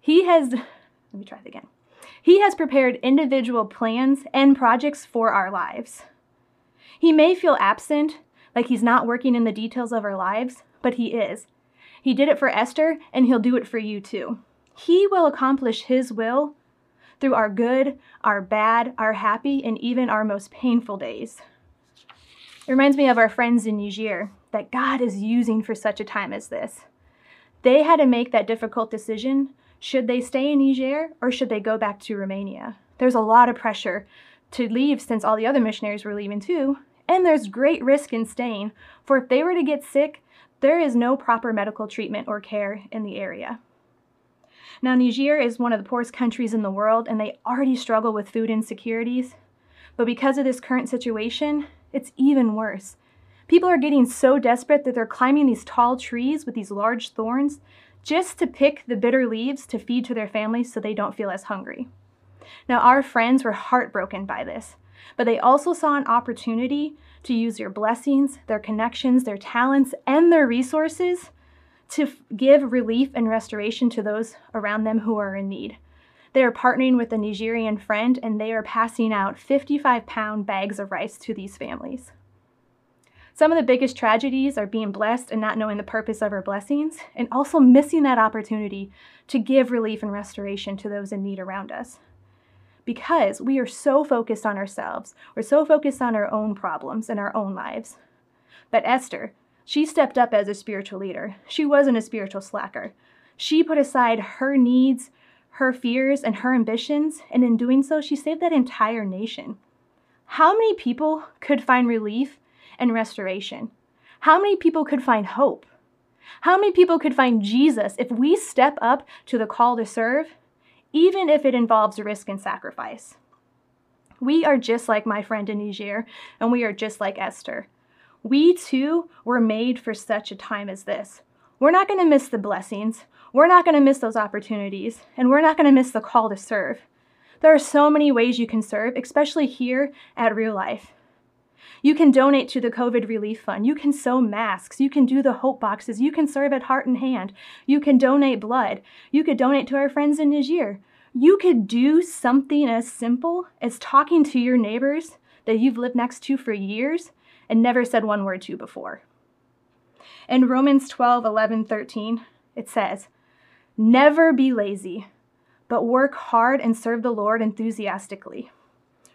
Speaker 8: He has, let me try it again. He has prepared individual plans and projects for our lives. He may feel absent, like he's not working in the details of our lives, but he is. He did it for Esther, and he'll do it for you too. He will accomplish his will through our good, our bad, our happy, and even our most painful days. It reminds me of our friends in Niger that God is using for such a time as this. They had to make that difficult decision should they stay in Niger or should they go back to Romania? There's a lot of pressure to leave since all the other missionaries were leaving too, and there's great risk in staying, for if they were to get sick, there is no proper medical treatment or care in the area. Now, Niger is one of the poorest countries in the world, and they already struggle with food insecurities. But because of this current situation, it's even worse. People are getting so desperate that they're climbing these tall trees with these large thorns just to pick the bitter leaves to feed to their families so they don't feel as hungry. Now, our friends were heartbroken by this, but they also saw an opportunity to use their blessings, their connections, their talents, and their resources to give relief and restoration to those around them who are in need. They are partnering with a Nigerian friend and they are passing out 55 pound bags of rice to these families. Some of the biggest tragedies are being blessed and not knowing the purpose of our blessings, and also missing that opportunity to give relief and restoration to those in need around us. Because we are so focused on ourselves, we're so focused on our own problems and our own lives. But Esther, she stepped up as a spiritual leader. She wasn't a spiritual slacker. She put aside her needs, her fears, and her ambitions, and in doing so, she saved that entire nation. How many people could find relief and restoration? How many people could find hope? How many people could find Jesus if we step up to the call to serve, even if it involves risk and sacrifice? We are just like my friend in Niger, and we are just like Esther. We too were made for such a time as this. We're not going to miss the blessings. We're not going to miss those opportunities. And we're not going to miss the call to serve. There are so many ways you can serve, especially here at Real Life. You can donate to the COVID Relief Fund. You can sew masks. You can do the hope boxes. You can serve at Heart and Hand. You can donate blood. You could donate to our friends in Niger. You could do something as simple as talking to your neighbors that you've lived next to for years and never said one word to before. In Romans 12, 11, 13, it says, Never be lazy, but work hard and serve the Lord enthusiastically.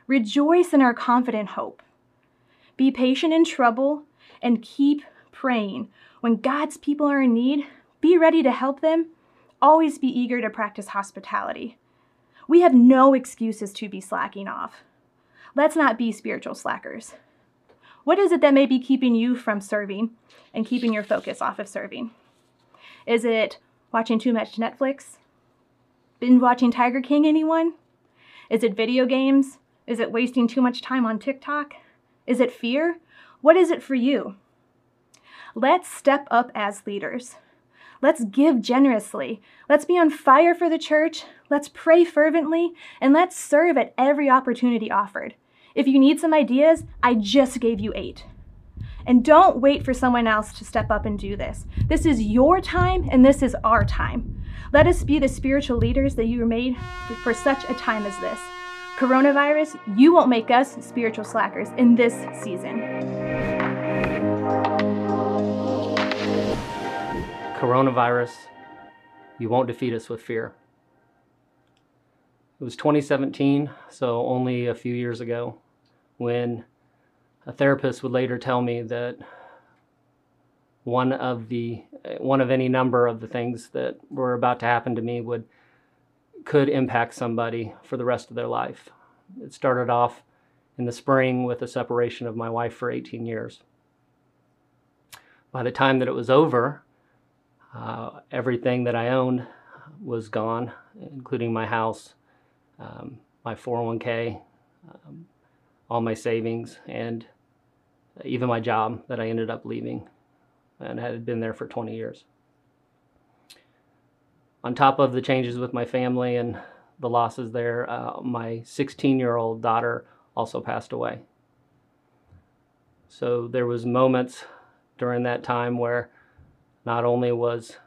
Speaker 8: Rejoice in our confident hope. Be patient in trouble and keep praying. When God's people are in need, be ready to help them. Always be eager to practice hospitality. We have no excuses to be slacking off. Let's not be spiritual slackers. What is it that may be keeping you from serving and keeping your focus off of serving? Is it watching too much Netflix? Been watching Tiger King, anyone? Is it video games? Is it wasting too much time on TikTok? Is it fear? What is it for you? Let's step up as leaders. Let's give generously. Let's be on fire for the church. Let's pray fervently. And let's serve at every opportunity offered. If you need some ideas, I just gave you eight. And don't wait for someone else to step up and do this. This is your time and this is our time. Let us be the spiritual leaders that you were made for such a time as this. Coronavirus, you won't make us spiritual slackers in this season.
Speaker 9: Coronavirus, you won't defeat us with fear. It was 2017, so only a few years ago, when a therapist would later tell me that one of the one of any number of the things that were about to happen to me would could impact somebody for the rest of their life. It started off in the spring with a separation of my wife for 18 years. By the time that it was over, uh, everything that I owned was gone, including my house, um, my 401k, um, all my savings, and even my job that I ended up leaving and had been there for 20 years. On top of the changes with my family and the losses there, uh, my 16 year old daughter also passed away. So there was moments during that time where not only was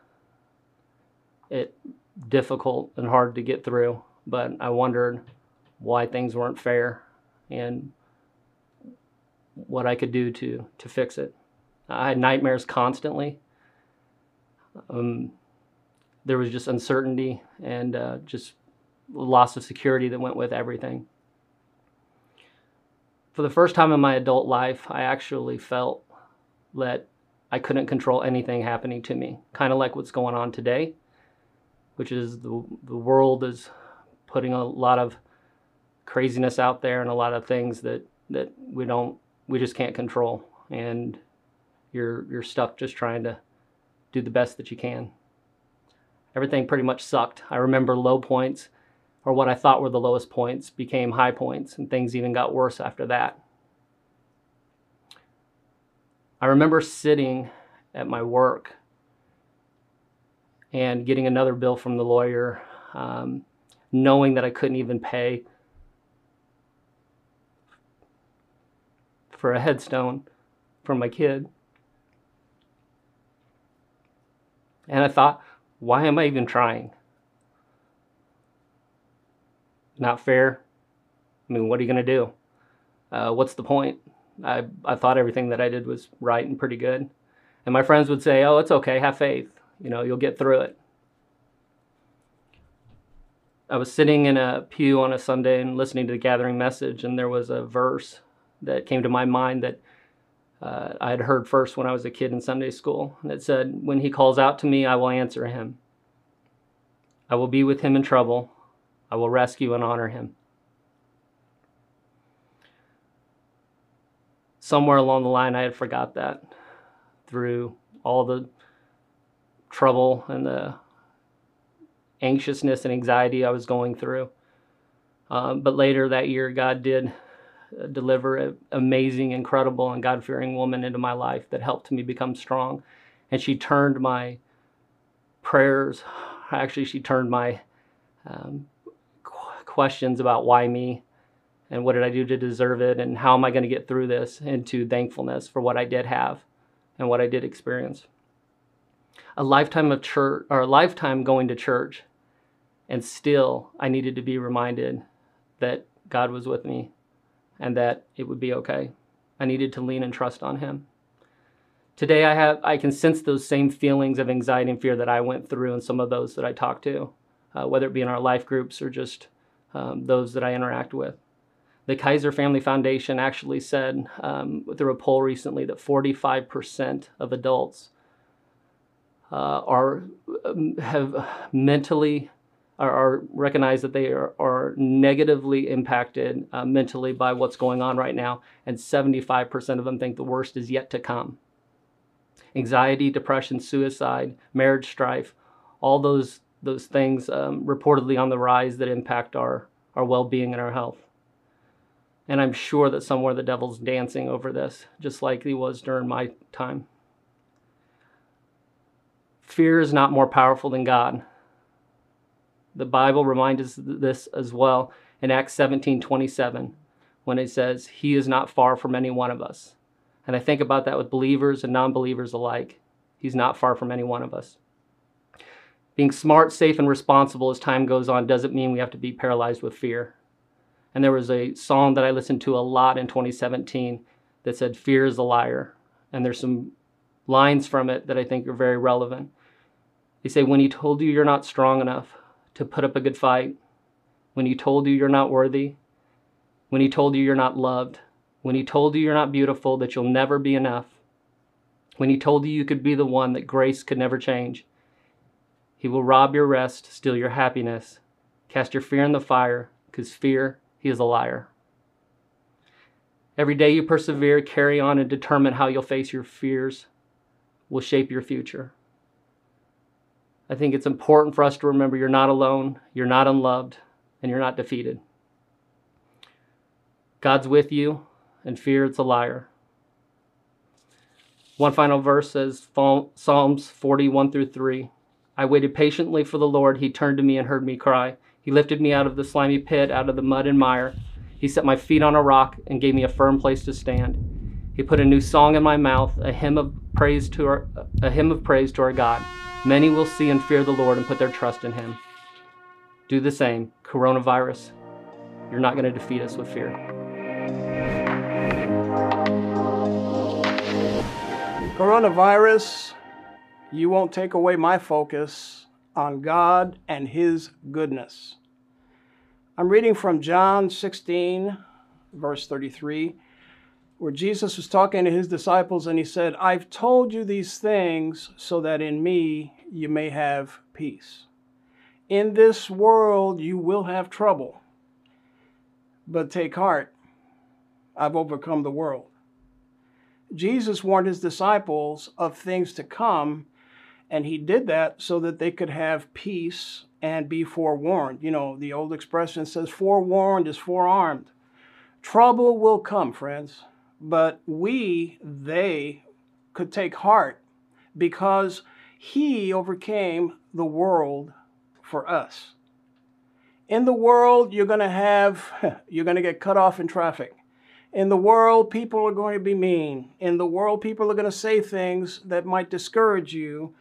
Speaker 9: it difficult and hard to get through, but I wondered why things weren't fair and what I could do to to fix it. I had nightmares constantly. Um, there was just uncertainty and uh, just loss of security that went with everything. For the first time in my adult life, I actually felt that I couldn't control anything happening to me, kind of like what's going on today, which is the, the world is putting a lot of craziness out there and a lot of things that, that we don't, we just can't control. And you're, you're stuck just trying to do the best that you can. Everything pretty much sucked. I remember low points or what I thought were the lowest points became high points, and things even got worse after that. I remember sitting at my work and getting another bill from the lawyer, um, knowing that I couldn't even pay for a headstone for my kid. And I thought, why am I even trying? not fair. I mean, what are you going to do? Uh, what's the point? I, I thought everything that I did was right and pretty good. And my friends would say, oh, it's okay, have faith. You know, you'll get through it. I was sitting in a pew on a Sunday and listening to the gathering message, and there was a verse that came to my mind that uh, I had heard first when I was a kid in Sunday school. And it said, When he calls out to me, I will answer him. I will be with him in trouble. I will rescue and honor him. Somewhere along the line, I had forgot that through all the trouble and the anxiousness and anxiety I was going through. Um, but later that year, God did deliver an amazing, incredible, and God fearing woman into my life that helped me become strong. And she turned my prayers, actually, she turned my um, questions about why me and what did I do to deserve it and how am I going to get through this into thankfulness for what I did have and what I did experience. A lifetime of church or a lifetime going to church and still I needed to be reminded that God was with me and that it would be okay. I needed to lean and trust on him. Today I have I can sense those same feelings of anxiety and fear that I went through and some of those that I talked to, uh, whether it be in our life groups or just um, those that I interact with. The Kaiser Family Foundation actually said um, through a poll recently that 45% of adults uh, are um, have mentally are, are recognize that they are, are negatively impacted uh, mentally by what's going on right now, and 75% of them think the worst is yet to come. Anxiety, depression, suicide, marriage strife, all those those things um, reportedly on the rise that impact our, our well being and our health. And I'm sure that somewhere the devil's dancing over this, just like he was during my time. Fear is not more powerful than God. The Bible reminds us this as well in Acts 17 27, when it says, He is not far from any one of us. And I think about that with believers and non believers alike. He's not far from any one of us. Being smart, safe, and responsible as time goes on doesn't mean we have to be paralyzed with fear. And there was a song that I listened to a lot in 2017 that said, Fear is a liar. And there's some lines from it that I think are very relevant. They say, When he told you you're not strong enough to put up a good fight, when he told you you're not worthy, when he told you you're not loved, when he told you you're not beautiful, that you'll never be enough, when he told you you could be the one that grace could never change, he will rob your rest, steal your happiness, cast your fear in the fire, because fear, he is a liar. Every day you persevere, carry on, and determine how you'll face your fears will shape your future. I think it's important for us to remember you're not alone, you're not unloved, and you're not defeated. God's with you, and fear it's a liar. One final verse says Psalms 41 through 3. I waited patiently for the Lord. He turned to me and heard me cry. He lifted me out of the slimy pit, out of the mud and mire. He set my feet on a rock and gave me a firm place to stand. He put a new song in my mouth, a hymn of praise to our, a hymn of praise to our God. Many will see and fear the Lord and put their trust in him. Do the same. Coronavirus, you're not going to defeat us with fear.
Speaker 10: Coronavirus, you won't take away my focus on God and His goodness. I'm reading from John 16, verse 33, where Jesus was talking to his disciples and he said, I've told you these things so that in me you may have peace. In this world you will have trouble, but take heart, I've overcome the world. Jesus warned his disciples of things to come, and he did that so that they could have peace and be forewarned. You know, the old expression says, forewarned is forearmed. Trouble will come, friends, but we, they, could take heart because he overcame the world for us. In the world, you're going to have, you're going to get cut off in traffic. In the world, people are going to be mean. In the world, people are going to say things that might discourage you,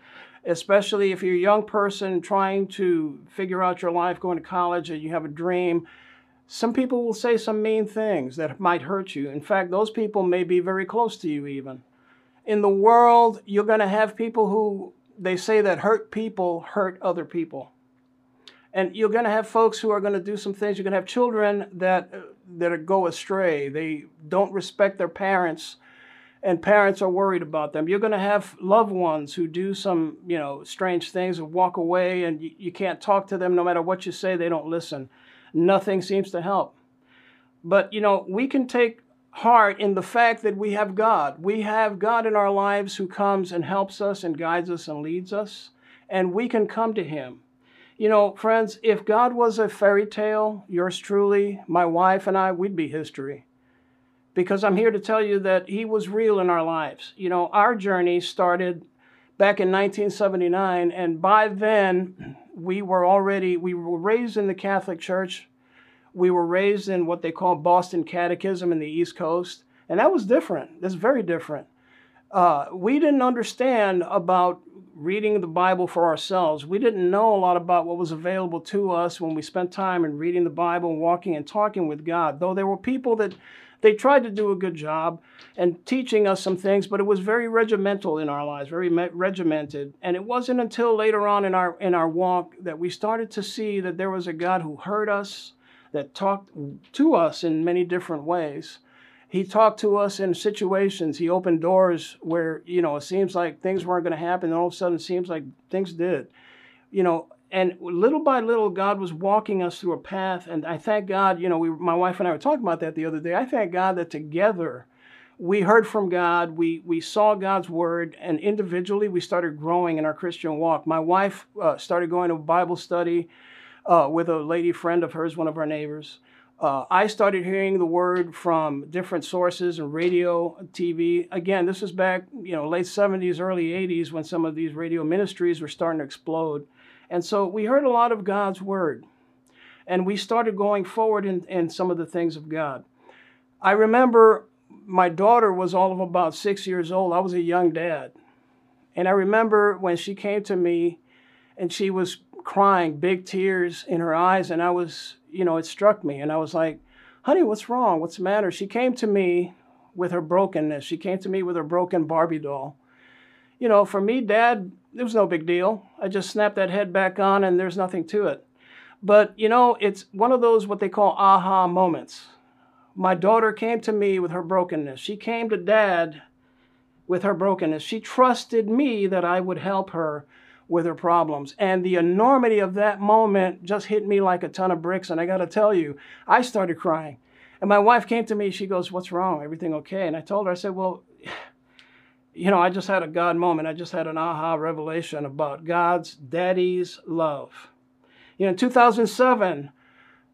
Speaker 10: especially if you're a young person trying to figure out your life, going to college, and you have a dream. Some people will say some mean things that might hurt you. In fact, those people may be very close to you, even. In the world, you're going to have people who they say that hurt people hurt other people. And you're going to have folks who are going to do some things. You're going to have children that uh, that go astray. They don't respect their parents, and parents are worried about them. You're going to have loved ones who do some, you know, strange things and walk away, and you, you can't talk to them no matter what you say. They don't listen. Nothing seems to help. But you know, we can take heart in the fact that we have God. We have God in our lives who comes and helps us and guides us and leads us, and we can come to Him. You know, friends, if God was a fairy tale, yours truly, my wife and I, we'd be history. Because I'm here to tell you that He was real in our lives. You know, our journey started back in 1979, and by then we were already, we were raised in the Catholic Church. We were raised in what they call Boston Catechism in the East Coast, and that was different. That's very different. Uh, we didn't understand about reading the Bible for ourselves. We didn't know a lot about what was available to us when we spent time in reading the Bible and walking and talking with God. Though there were people that they tried to do a good job and teaching us some things, but it was very regimental in our lives, very regimented. And it wasn't until later on in our in our walk that we started to see that there was a God who heard us, that talked to us in many different ways he talked to us in situations. He opened doors where, you know, it seems like things weren't going to happen. And all of a sudden, it seems like things did. You know, and little by little, God was walking us through a path. And I thank God, you know, we, my wife and I were talking about that the other day. I thank God that together we heard from God, we, we saw God's word, and individually we started growing in our Christian walk. My wife uh, started going to Bible study uh, with a lady friend of hers, one of our neighbors uh, I started hearing the word from different sources and radio, TV. Again, this was back, you know, late 70s, early 80s when some of these radio ministries were starting to explode. And so we heard a lot of God's word. And we started going forward in, in some of the things of God. I remember my daughter was all of about six years old. I was a young dad. And I remember when she came to me and she was crying, big tears in her eyes, and I was you know, it struck me. And I was like, honey, what's wrong? What's the matter? She came to me with her brokenness. She came to me with her broken Barbie doll. You know, for me, dad, it was no big deal. I just snapped that head back on and there's nothing to it. But, you know, it's one of those what they call aha moments. My daughter came to me with her brokenness. She came to dad with her brokenness. She trusted me that I would help her with her problems. And the enormity of that moment just hit me like a ton of bricks. And I got to tell you, I started crying. And my wife came to me, she goes, What's wrong? Everything okay? And I told her, I said, Well, you know, I just had a God moment. I just had an aha revelation about God's daddy's love. You know, in 2007,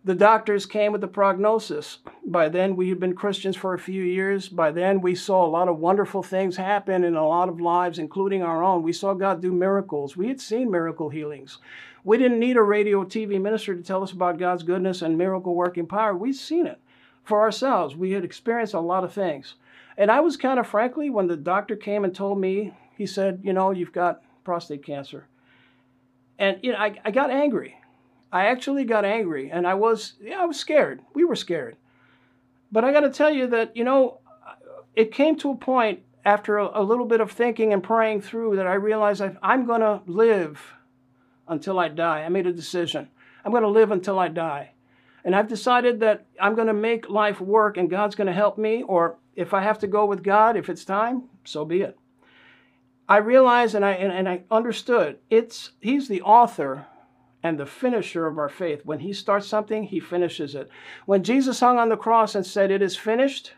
Speaker 10: the doctors came with the prognosis. By then, we had been Christians for a few years. By then, we saw a lot of wonderful things happen in a lot of lives, including our own. We saw God do miracles. We had seen miracle healings. We didn't need a radio TV minister to tell us about God's goodness and miracle working power. We'd seen it for ourselves. We had experienced a lot of things. And I was kind of frankly, when the doctor came and told me, he said, you know, you've got prostate cancer. And you know, I, I got angry. I actually got angry and I was yeah, I was scared. We were scared. But I got to tell you that, you know, it came to a point after a, a, little bit of thinking and praying through that I realized I, I'm going to live until I die. I made a decision. I'm going to live until I die. And I've decided that I'm going to make life work and God's going to help me, or if I have to go with God, if it's time, so be it. I realized and I, and, and I understood it's, He's the author and the finisher of our faith. When He starts something, He finishes it. When Jesus hung on the cross and said, It is finished,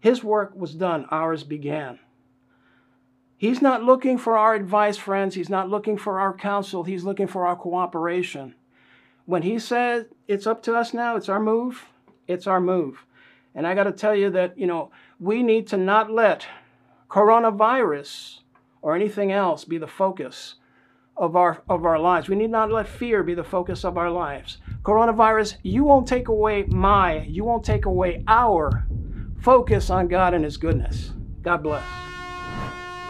Speaker 10: His work was done, ours began. He's not looking for our advice, friends. He's not looking for our counsel. He's looking for our cooperation. When He said, It's up to us now, it's our move, it's our move. And I got to tell you that, you know, we need to not let coronavirus or anything else be the focus of our of our lives. We need not let fear be the focus of our lives. Coronavirus, you won't take away my, you won't take away our focus on God and his goodness. God bless.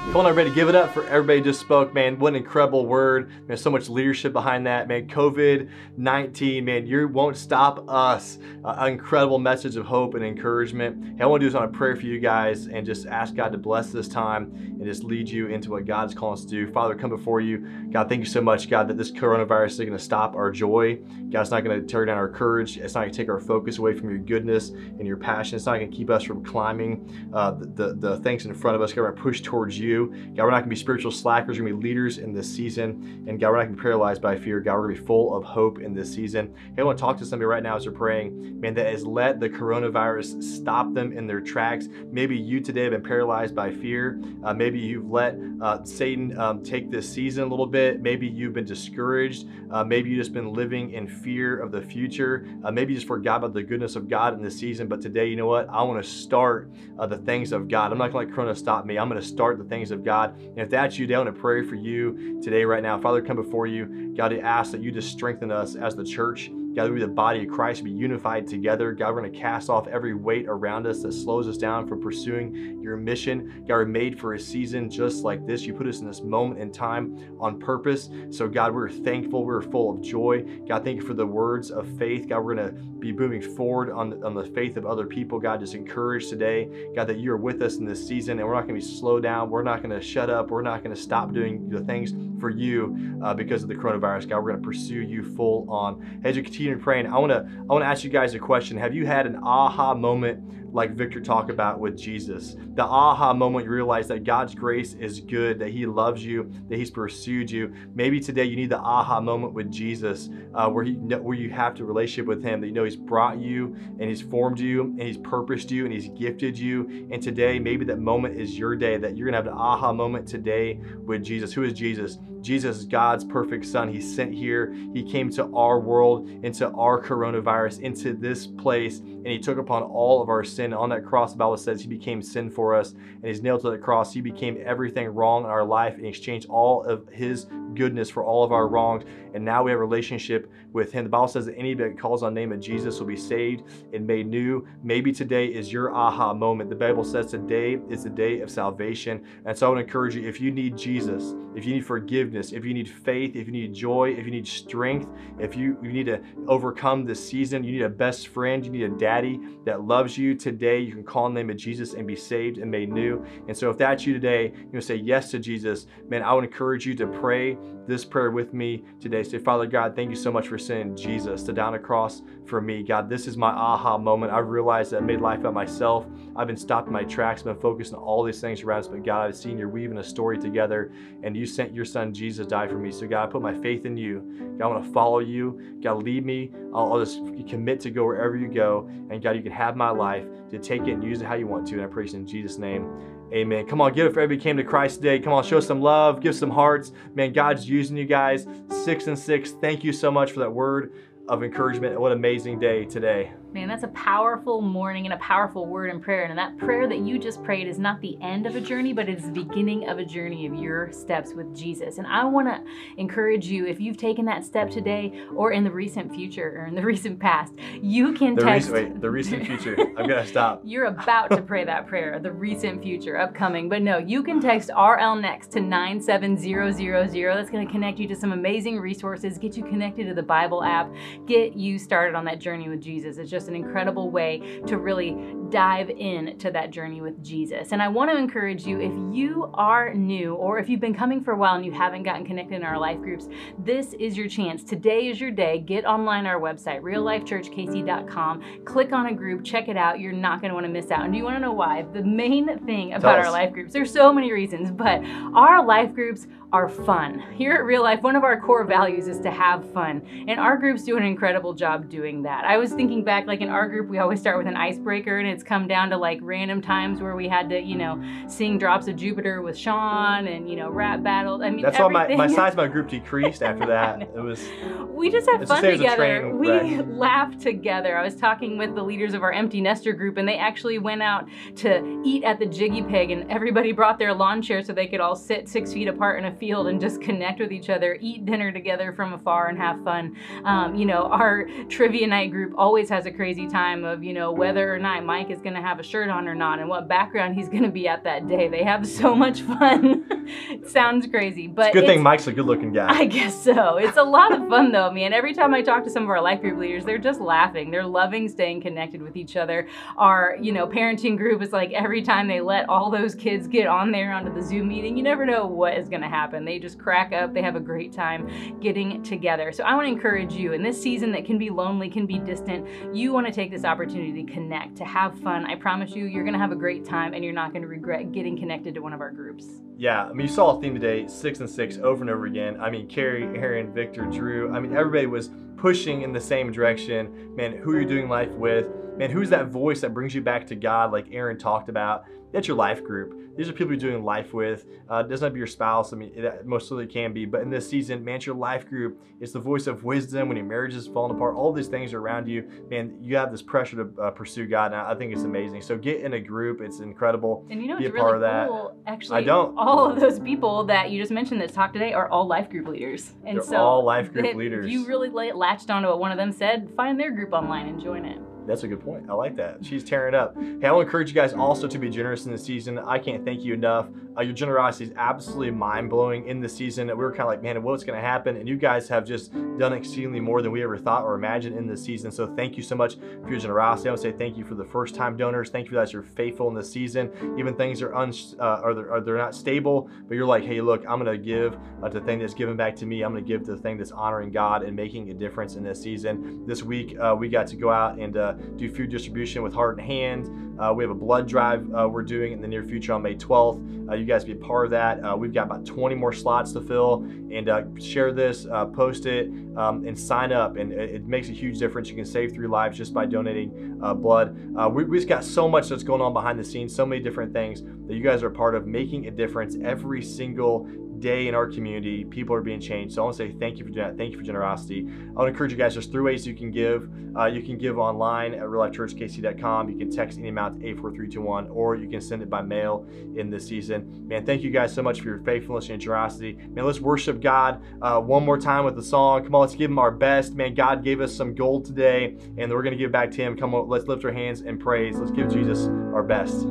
Speaker 1: Come on, everybody, give it up for everybody just spoke, man. What an incredible word. There's so much leadership behind that, man. COVID 19, man, you won't stop us. Uh, incredible message of hope and encouragement. Hey, I want to do is on a prayer for you guys and just ask God to bless this time and just lead you into what God's calling us to do. Father, come before you. God, thank you so much, God, that this coronavirus is going to stop our joy. God, it's not going to tear down our courage. It's not going to take our focus away from your goodness and your passion. It's not going to keep us from climbing uh, the, the, the things in front of us. God, we're going to push towards you. God, we're not to be spiritual slackers. We're to be leaders in this season. And God, we're not to be paralyzed by fear. God, we're to be full of hope in this season. Hey, I want to talk to somebody right now as they're praying, man, that has let the coronavirus stop them in their tracks. Maybe you today have been paralyzed by fear. Uh, maybe you've let uh, Satan um, take this season a little bit. Maybe you've been discouraged. Uh, maybe you've just been living in fear of the future. Uh, maybe you just forgot about the goodness of God in this season. But today, you know what? I want to start uh, the things of God. I'm not to let Corona stop me. I'm to start the things of God. And if that's you, I want to pray for you today, right now. Father, come before you. God, I ask that you just strengthen us as the church. God, we the body of Christ be unified together. God, we're going to cast off every weight around us that slows us down from pursuing your mission. God, we're made for a season just like this. You put us in this moment in time on purpose. So, God, we're thankful. We're full of joy. God, thank you for the words of faith. God, we're going to be moving forward on, on the faith of other people. God, just encourage today, God, that you are with us in this season and we're not going to be slowed down. We're not going to shut up. We're not going to stop doing the things for you uh, because of the coronavirus. God, we're going to pursue you full on. As you continue praying, I want to I want to ask you guys a question. Have you had an aha moment like Victor talked about with Jesus? The aha moment you realize that God's grace is good, that He loves you, that He's pursued you. Maybe today you need the aha moment with Jesus, uh, where He where you have to relationship with Him. That you know He's brought you and He's formed you and He's purposed you and He's gifted you. And today maybe that moment is your day that you're gonna have the aha moment today with Jesus. Who is Jesus? Jesus is God's perfect Son. He sent here. He came to our world, into our coronavirus, into this place, and He took upon all of our sin. On that cross, the Bible says He became sin for us, and He's nailed to the cross. He became everything wrong in our life and exchanged all of His goodness for all of our wrongs. And now we have a relationship with Him. The Bible says that anybody that calls on the name of Jesus will be saved and made new. Maybe today is your aha moment. The Bible says today is the day of salvation. And so I would encourage you if you need Jesus, if you need forgiveness, if you need faith, if you need joy, if you need strength, if you, you need to overcome this season, you need a best friend, you need a daddy that loves you today, you can call on the name of Jesus and be saved and made new. And so if that's you today, you know, say yes to Jesus, man, I would encourage you to pray this prayer with me today. Father God, thank you so much for sending Jesus to down a cross for me. God, this is my aha moment. I realized that I made life by myself. I've been stopped in my tracks, been focused on all these things around us. But God, I've seen you're weaving a story together, and you sent your son Jesus die for me. So God, I put my faith in you. God, I want to follow you. God, lead me. I'll, I'll just commit to go wherever you go. And God, you can have my life to take it and use it how you want to. And I praise in Jesus' name. Amen. Come on, give it for everybody came to Christ today. Come on, show some love, give some hearts. Man, God's using you guys. Six and six. Thank you so much for that word of encouragement. What an amazing day today.
Speaker 3: Man, that's a powerful morning and a powerful word in prayer. And that prayer that you just prayed is not the end of a journey, but it's the beginning of a journey of your steps with Jesus. And I want to encourage you if you've taken that step today or in the recent future or in the recent past, you can
Speaker 1: The
Speaker 3: text.
Speaker 1: recent, wait, the recent future. I'm gonna stop.
Speaker 3: You're about to pray that prayer, the recent future, upcoming. But no, you can text RL next to 97000. That's going to connect you to some amazing resources, get you connected to the Bible app, get you started on that journey with Jesus. It's just an incredible way to really dive in to that journey with Jesus. And I want to encourage you if you are new or if you've been coming for a while and you haven't gotten connected in our life groups, this is your chance. Today is your day. Get online our website, reallifechurchkc.com. Click on a group, check it out. You're not going to want to miss out. And do you want to know why? The main thing about our life groups, there's so many reasons, but our life groups are fun. Here at Real Life, one of our core values is to have fun. And our groups do an incredible job doing that. I was thinking back, like in our group, we always start with an icebreaker, and it's come down to like random times where we had to, you know, sing Drops of Jupiter with Sean and, you know, rap battle. I mean,
Speaker 1: That's why my, my size of my group decreased after that. It was
Speaker 3: we just have fun
Speaker 1: same as a
Speaker 3: together.
Speaker 1: train
Speaker 3: We
Speaker 1: wreck.
Speaker 3: laugh together. I was talking with the leaders of our empty nester group, and they actually went out to eat at the Jiggy Pig, and everybody brought their lawn chair so they could all sit six feet apart in a field and just connect with each other, eat dinner together from afar, and have fun. Um, you know, our trivia night group always has a crazy time of you know whether or not Mike is going to have a shirt on or not, and what background he's going to be at that day. They have so much fun. it sounds crazy, but
Speaker 1: good thing Mike's a good looking guy.
Speaker 3: I guess so. It's a lot of fun though, man. Every time I talk to some of our life group leaders, they're just laughing. They're loving staying connected with each other. Our, you know, parenting group is like every time they let all those kids get on there onto the Zoom meeting, you never know what is going to happen. They just crack up. They have a great time getting together. So I want to encourage you in this season that can be lonely, can be distant, you want to take this opportunity to connect, to have fun. I promise you, you're going to have a great time and you're not going to regret getting connected to one of our groups.
Speaker 1: Yeah, I mean, you saw a theme today, six and six, over and over again. I mean, Carrie, Aaron, Victor, Drew. I mean, everybody was pushing in the same direction. Man, who are you doing life with? Man, who's that voice that brings you back to God, like Aaron talked about? That's your life group. These are people you're doing life with. Uh, it doesn't have to be your spouse. I mean, it most certainly can be. But in this season, man, it's your life group. It's the voice of wisdom when your marriage is falling apart. All these things are around you. Man, you have this pressure to uh, pursue God, and I think it's amazing. So get in a group. It's incredible.
Speaker 3: And you know
Speaker 1: be
Speaker 3: what's
Speaker 1: a part
Speaker 3: really
Speaker 1: of that.
Speaker 3: cool? Actually,
Speaker 1: I don't.
Speaker 3: all of those people that you just mentioned that talked today are all life group leaders. And
Speaker 1: They're
Speaker 3: so
Speaker 1: all life group
Speaker 3: if
Speaker 1: leaders.
Speaker 3: you really la- latched onto what one of them said, find their group online and join it.
Speaker 1: That's a good point. I like that. She's tearing up. Hey, I want to encourage you guys also to be generous in the season. I can't thank you enough. Uh, your generosity is absolutely mind blowing in the season. We were kind of like, man, what's going to happen? And you guys have just done exceedingly more than we ever thought or imagined in this season. So thank you so much for your generosity. I want to say thank you for the first time donors. Thank you for that you're faithful in this season. Even things are un uh, or they're, or they're not stable, but you're like, hey, look, I'm going to give uh, the thing that's given back to me. I'm going to give to the thing that's honoring God and making a difference in this season. This week, uh, we got to go out and uh, do food distribution with Heart and Hand. Uh, we have a blood drive uh, we're doing in the near future on May 12th. Uh, you guys be a part of that. Uh, we've got about 20 more slots to fill. And uh, share this, post it, um, and sign up. And it, it makes a huge difference. You can save three lives just by donating blood. We, we've got so much that's going on behind the scenes, so many different things that you guys are part of, making a difference every single day in our community. People are being changed. So I want to say thank you for that. Thank you for generosity. I want to encourage you guys. There's three ways you can give. Uh, you can give online at reallifechurchkc.com. You can text any amount to 84321, or you can send it by mail in this season. Man, thank you guys so much for your faithfulness and generosity. Man, let's worship God uh, one more time with the song. Come on, let's give Him our best. Man, God gave us some gold today, and we're to give back to Him. Come on, let's lift our hands and praise. Let's give Jesus our best.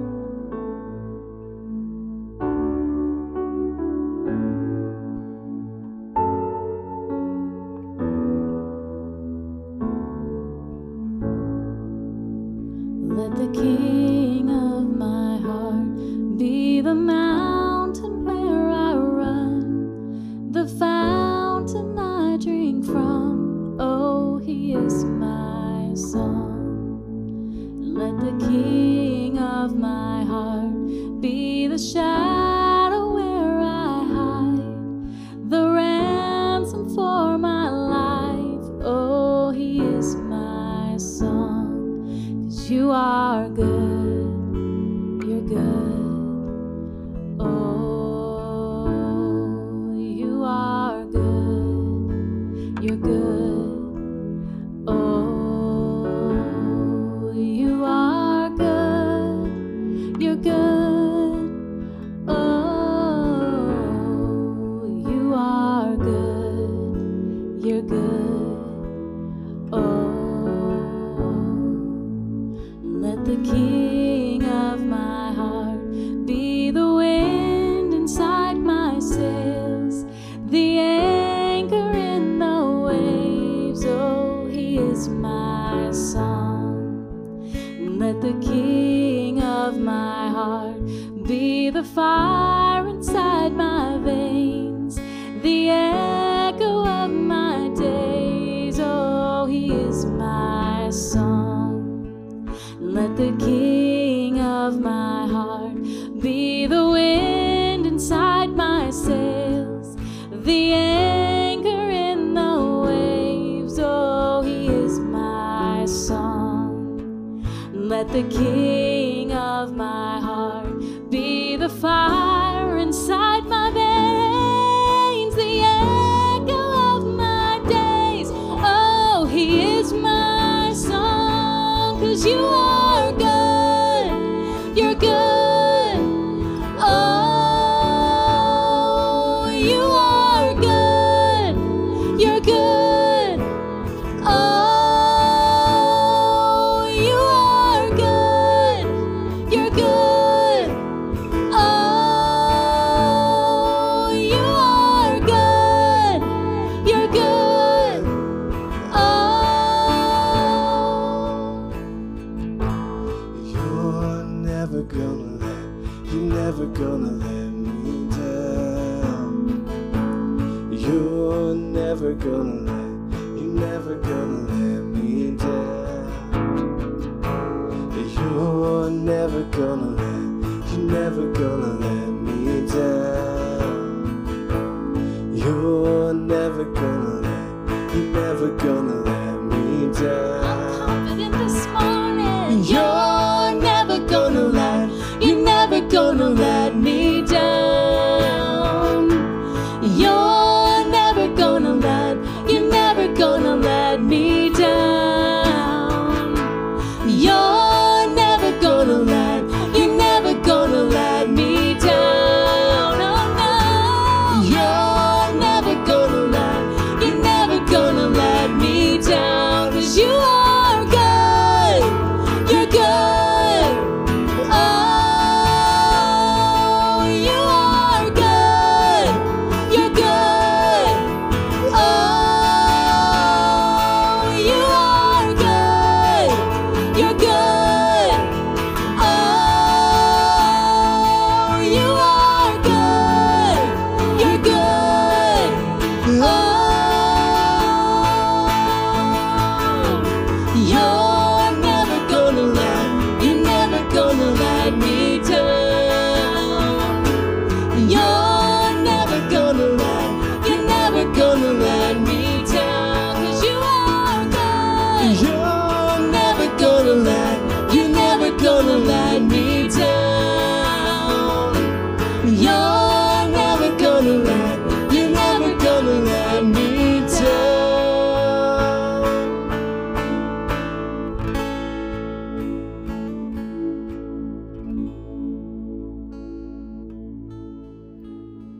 Speaker 3: Let the king of my heart. Be the
Speaker 2: fire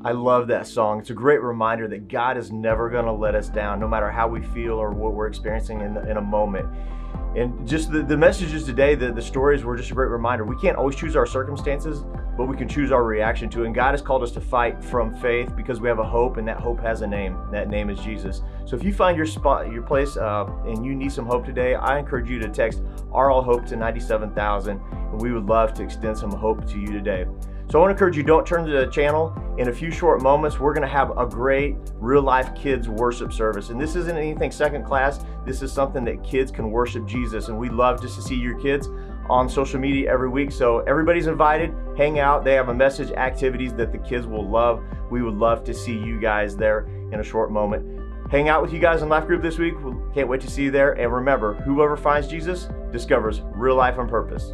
Speaker 4: I love that song. It's a great reminder that God is never going to let us down, no matter how we feel or what we're experiencing in, in a moment. And just the, the messages today, the, the stories were just a great reminder. We can't always choose our circumstances, but we can choose our reaction to it. And God has called us to fight from faith because we have a hope, and that hope has a name. That name is Jesus. So if you find your spot, your place, uh, and you need some hope today, I encourage you to text RL Hope to 97,000, and we would love to extend some hope to you today. So I want to encourage you, don't turn to the channel. In a few short moments, we're going to have a great real life kids worship service. And this isn't anything second class. This is something that kids can worship Jesus. And we love just to see your kids on social media every week. So everybody's invited, hang out. They have a message activities that the kids will love. We would love to see you guys there in a short moment. Hang out with you guys in Life Group this week. Can't wait to see you there. And remember, whoever finds Jesus discovers real life on purpose.